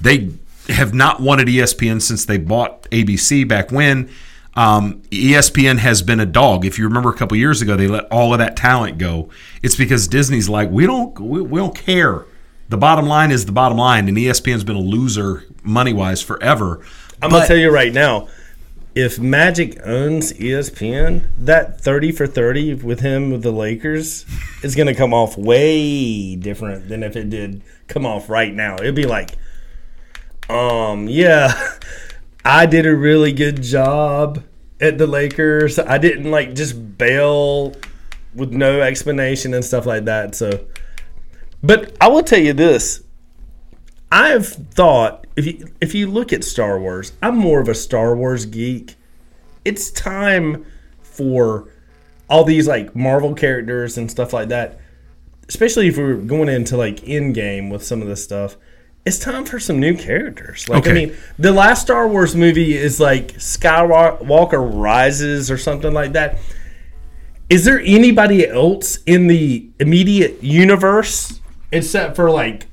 They have not wanted ESPN since they bought ABC back when. Um, ESPN has been a dog. If you remember a couple years ago, they let all of that talent go. It's because Disney's like, we don't, we, we don't care. The bottom line is the bottom line, and ESPN's been a loser money wise forever. I'm But- gonna tell you right now, if Magic owns ESPN, that thirty for thirty with him with the Lakers is gonna come off way different than if it did come off right now. It'd be like, um, yeah, *laughs* I did a really good job at the Lakers. I didn't like just bail with no explanation and stuff like that. So, but I will tell you this: I've thought if you if you look at Star Wars, I'm more of a Star Wars geek. It's time for all these like Marvel characters and stuff like that. especially if we're going into like Endgame with some of this stuff, it's time for some new characters. Like I mean, the last Star Wars movie is like Skywalker Rises or something like that. Is there anybody else in the immediate universe except for like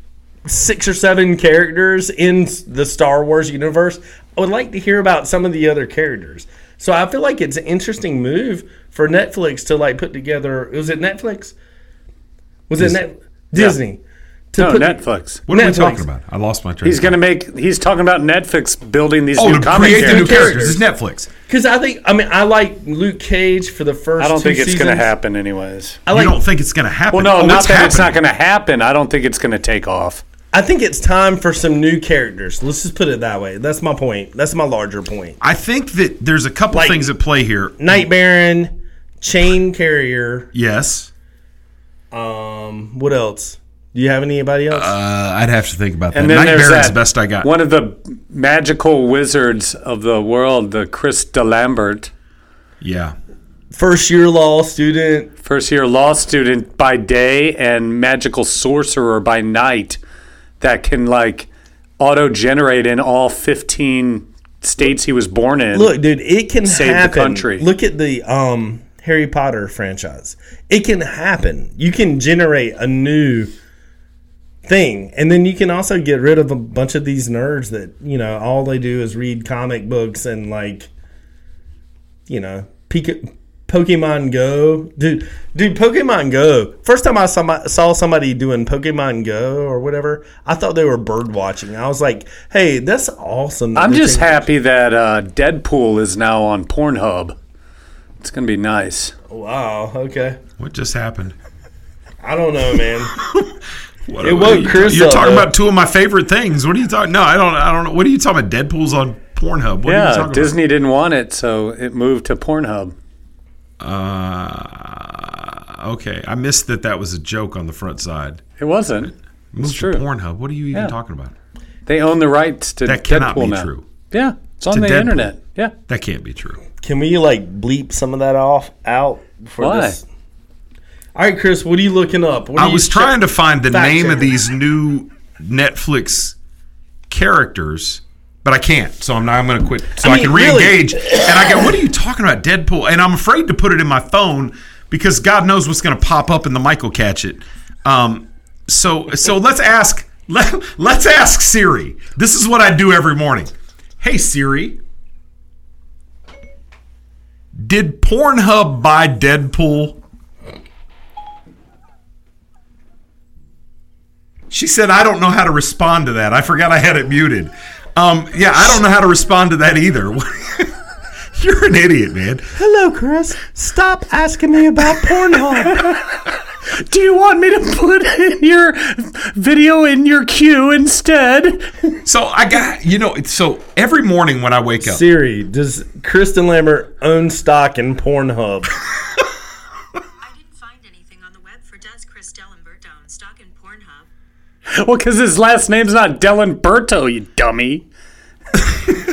six or seven characters in the Star Wars universe? I would like to hear about some of the other characters. So I feel like it's an interesting move for Netflix to like put together. Was it Netflix? Was Dis- it Net- Disney? No, Netflix. What are we talking about? I lost my train. He's going to make. He's talking about Netflix building these Oh, new to comic create the new characters. characters. It's Netflix. Because I think I mean I like Luke Cage for the first. I don't two think it's going to happen, anyways. I like- you don't think it's going to happen? Well, no, Oh, not it's that it's not going to happen. I don't think it's going to take off. I think it's time for some new characters. Let's just put it that way. That's my point. That's my larger point. I think that there's a couple Like- things at play here. Night Baron, Chain Carrier. Yes. Um, what else? Do you have anybody else? Uh, I'd have to think about that. And then Night there's Baron's that the best I got. One of the magical wizards of the world, the Chris DeLambert, Yeah. First year law student. first year law student by day and magical sorcerer by night, that can like auto generate in all 15 states he was born in. Look, dude, it can Save the country. Look at the um Harry Potter franchise. It can happen. You can generate a new thing, and then you can also get rid of a bunch of these nerds that you know all they do is read comic books and like, you know, Pokemon Go, dude. Dude, Pokemon Go. First time I saw, saw somebody doing Pokemon Go or whatever, I thought they were bird watching. I was like, hey, that's awesome. that I'm just taking- happy that uh, Deadpool is now on Pornhub. It's gonna be nice. Wow. Okay. What just happened? I don't know, man. *laughs* What, It what woke are you- Chris You're talking though. about two of my favorite things. What are you talking? No, I don't. I don't know. What are you talking about? Deadpool's on Pornhub. What are you yeah, talking Disney didn't want it, so it moved to Pornhub. about? Uh, okay, I missed that. That was a joke on the front side. It wasn't. It's Moved true. to Pornhub. What are you even Yeah. talking about? They own the rights to That cannot Deadpool be now. true. Yeah, it's on To the Deadpool. internet. Yeah. That can't be true. Can we like bleep some of that off out for Why? this? All right, Chris, what are you looking up? I was check- trying to find the name of these new Netflix characters, but I can't. So I'm not. I'm going to quit so I, I mean, can really- re-engage. and I go, "What are you talking about, Deadpool?" And I'm afraid to put it in my phone because God knows what's going to pop up in the Michael catch it. Um, so so let's ask *laughs* let, let's ask Siri. This is what I do every morning. Hey Siri, did Pornhub buy Deadpool? She said, I don't know how to respond to that. I forgot I had it muted. Um, yeah, I don't know how to respond to that either. *laughs* You're an idiot, man. Hello, Chris. Stop asking me about Pornhub. *laughs* Do you want me to put in your video in your queue instead? So I got, you know, so every morning when I wake up, Siri, does Chris DeLambert own stock in Pornhub? *laughs* *laughs* Well, because his last name's not Delenberto, you dummy. *laughs*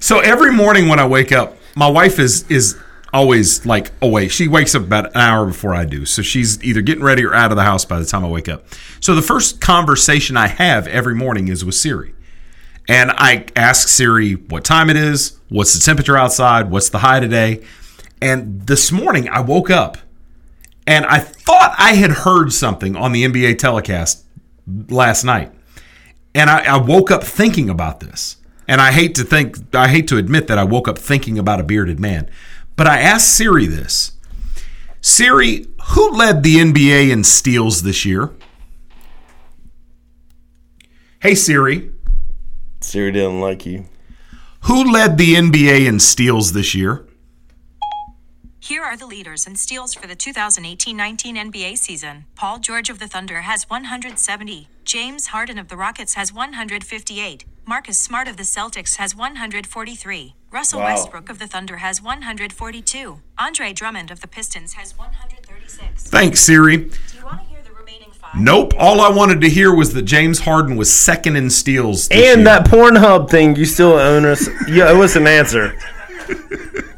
So every morning when I wake up, my wife is is always like away. She wakes up about an hour before I do. So she's either getting ready or out of the house by the time I wake up. So the first conversation I have every morning is with Siri. And I ask Siri what time it is, what's the temperature outside, what's the high today. And this morning I woke up and I thought I had heard something on the NBA telecast last night. And I, I woke up thinking about this. And I hate to think, I hate to admit that I woke up thinking about a bearded man. But I asked Siri this Siri, who led the NBA in steals this year? Hey, Siri. Siri didn't like you. Who led the NBA in steals this year? Here are the leaders in steals for the 2018 19 NBA season. Paul George of the Thunder has 170. James Harden of the Rockets has 158. Marcus Smart of the Celtics has 143. Russell Wow. Westbrook of the Thunder has 142. Andre Drummond of the Pistons has 136. Thanks, Siri. Nope. All I wanted to hear was that James Harden was second in steals. this And year. that Pornhub thing, you still own us. You owe us an answer. *laughs*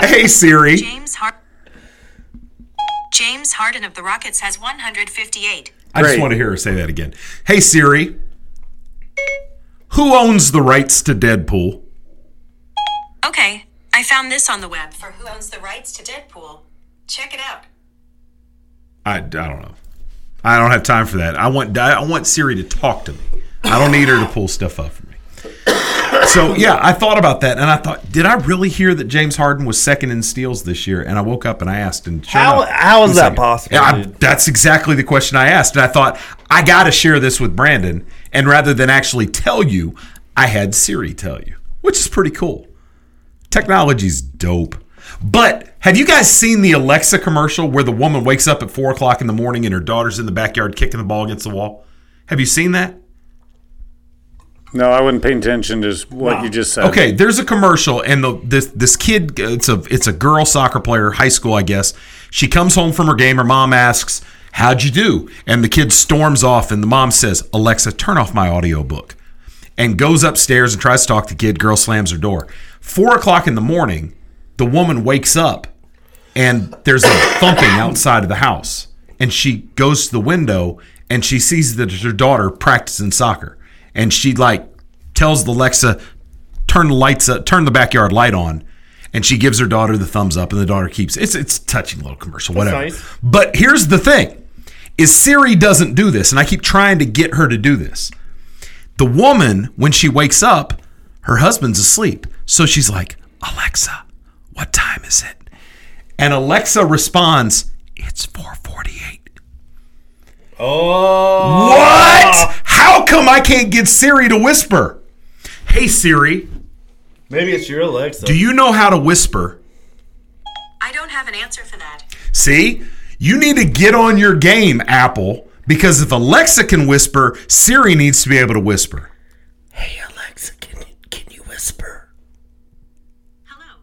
Hey, Siri. James Har- James Harden of the Rockets has 158. I just want to hear her say that again. Hey Siri, who owns the rights to Deadpool? Okay, I found this on the web for who owns the rights to Deadpool. Check it out. I, I don't know. I don't have time for that. I want I want Siri to talk to me. I don't need her to pull stuff up for me. So yeah, I thought about that, and I thought, did I really hear that James Harden was second in steals this year? And I woke up and I asked, and sure How- enough, how is that second. possible, I- that's exactly the question I asked, and I thought I got to share this with Brandon, and rather than actually tell you, I had Siri tell you, which is pretty cool. Technology's dope. But have you guys seen the Alexa commercial where the woman wakes up at four o'clock in the morning and her daughter's in the backyard kicking the ball against the wall? Have you seen that? No, I wouldn't pay attention to what you just said. Okay, there's a commercial, and the this this kid, it's a it's a girl soccer player, high school, I guess. She comes home from her game. Her mom asks, "How'd you do?" And the kid storms off, and the mom says, "Alexa, turn off my audiobook," and goes upstairs and tries to talk to the kid. Girl slams her door. Four o'clock in the morning, the woman wakes up, and there's a *coughs* thumping outside of the house, and she goes to the window and she sees that it's her daughter practicing soccer, and she like tells the Alexa turn the lights up, turn the backyard light on, and she gives her daughter the thumbs up, and the daughter keeps it's it's a touching little commercial, whatever. nice. But here's the thing: is Siri doesn't do this, and I keep trying to get her to do this. The woman, when she wakes up, her husband's asleep, so she's like, Alexa, what time is it? And Alexa responds, It's 448. Oh. What? How come I can't get Siri to whisper? Hey Siri, Maybe it's your Alexa. do you know how to whisper? I don't have an answer for that. See, you need to get on your game, Apple, because if Alexa can whisper, Siri needs to be able to whisper. Hey Alexa, can you can you whisper? Hello.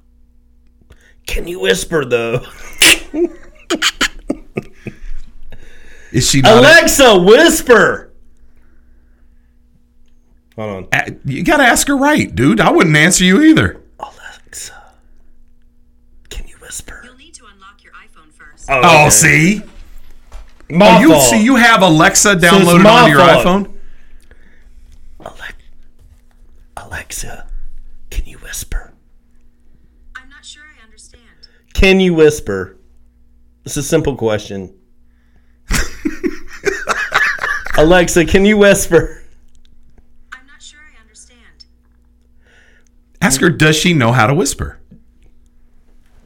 Can you whisper though? *laughs* Is she not Alexa, whisper. Hold on. A- you got to ask her right, dude. I wouldn't answer you either. Oh, Oh, okay. see? My oh, see. Now you fault. see, you have Alexa downloaded my onto your fault. iPhone. Alexa, can you whisper? I'm not sure I understand. Can you whisper? It's a simple question. Alexa, can you whisper? I'm not sure I understand. Ask her, does she know how to whisper?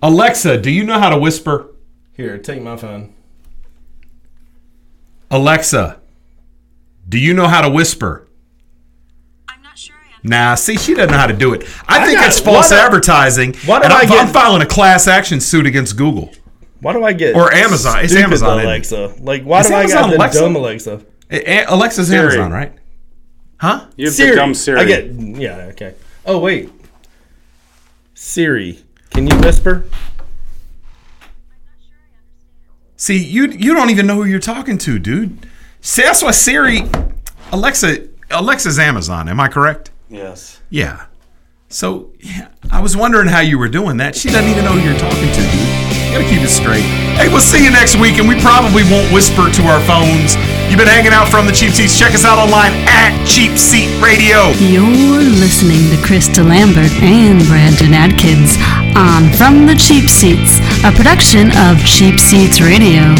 Alexa, do you know how to whisper? Here, take my phone. Alexa, do you know how to whisper? I'm not sure I Nah, see, she doesn't know how to do it. I, I think got- it's false why do- advertising. why do and I I'm, get- I'm filing a class action suit against Google. Why do I get Or Amazon. It's stupid Amazon, isn't it? Alexa? Like, why Is do I Amazon got the Alexa? dumb Alexa? A- A- Alexa's Siri. Amazon, right? Huh? You have Siri. the dumb Siri. I get yeah. Okay. Oh wait. Siri, can you whisper? See, you you don't even know who you're talking to, dude. See, that's why Siri, Alexa, Alexa's Amazon. Am I correct? Yes. Yeah. So yeah, I was wondering how you were doing that. She doesn't even know who you're talking to, dude. You gotta keep it straight. Hey, we'll see you next week, and we probably won't whisper to our phones. You've been hanging out from the Cheap Seats. Check us out online at Cheap Seat Radio. You're listening to Chris DeLambert and Brandon Atkins on From the Cheap Seats, a production of Cheap Seats Radio.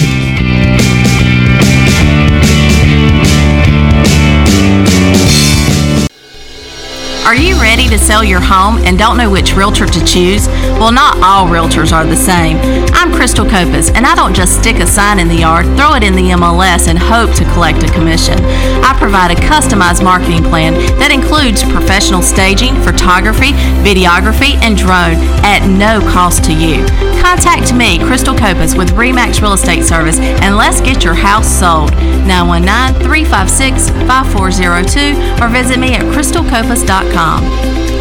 Are you ready to sell your home and don't know which realtor to choose? Well, not all realtors are the same. I'm Crystal Copas, and I don't just stick a sign in the yard, throw it in the MLS, and hope to collect a commission. I provide a customized marketing plan that includes professional staging, photography, videography, and drone at no cost to you. Contact me, Crystal Copas, with Remax Real Estate Service, and let's get your house sold. 919 356 5402 or visit me at crystalcopas.com. Thank you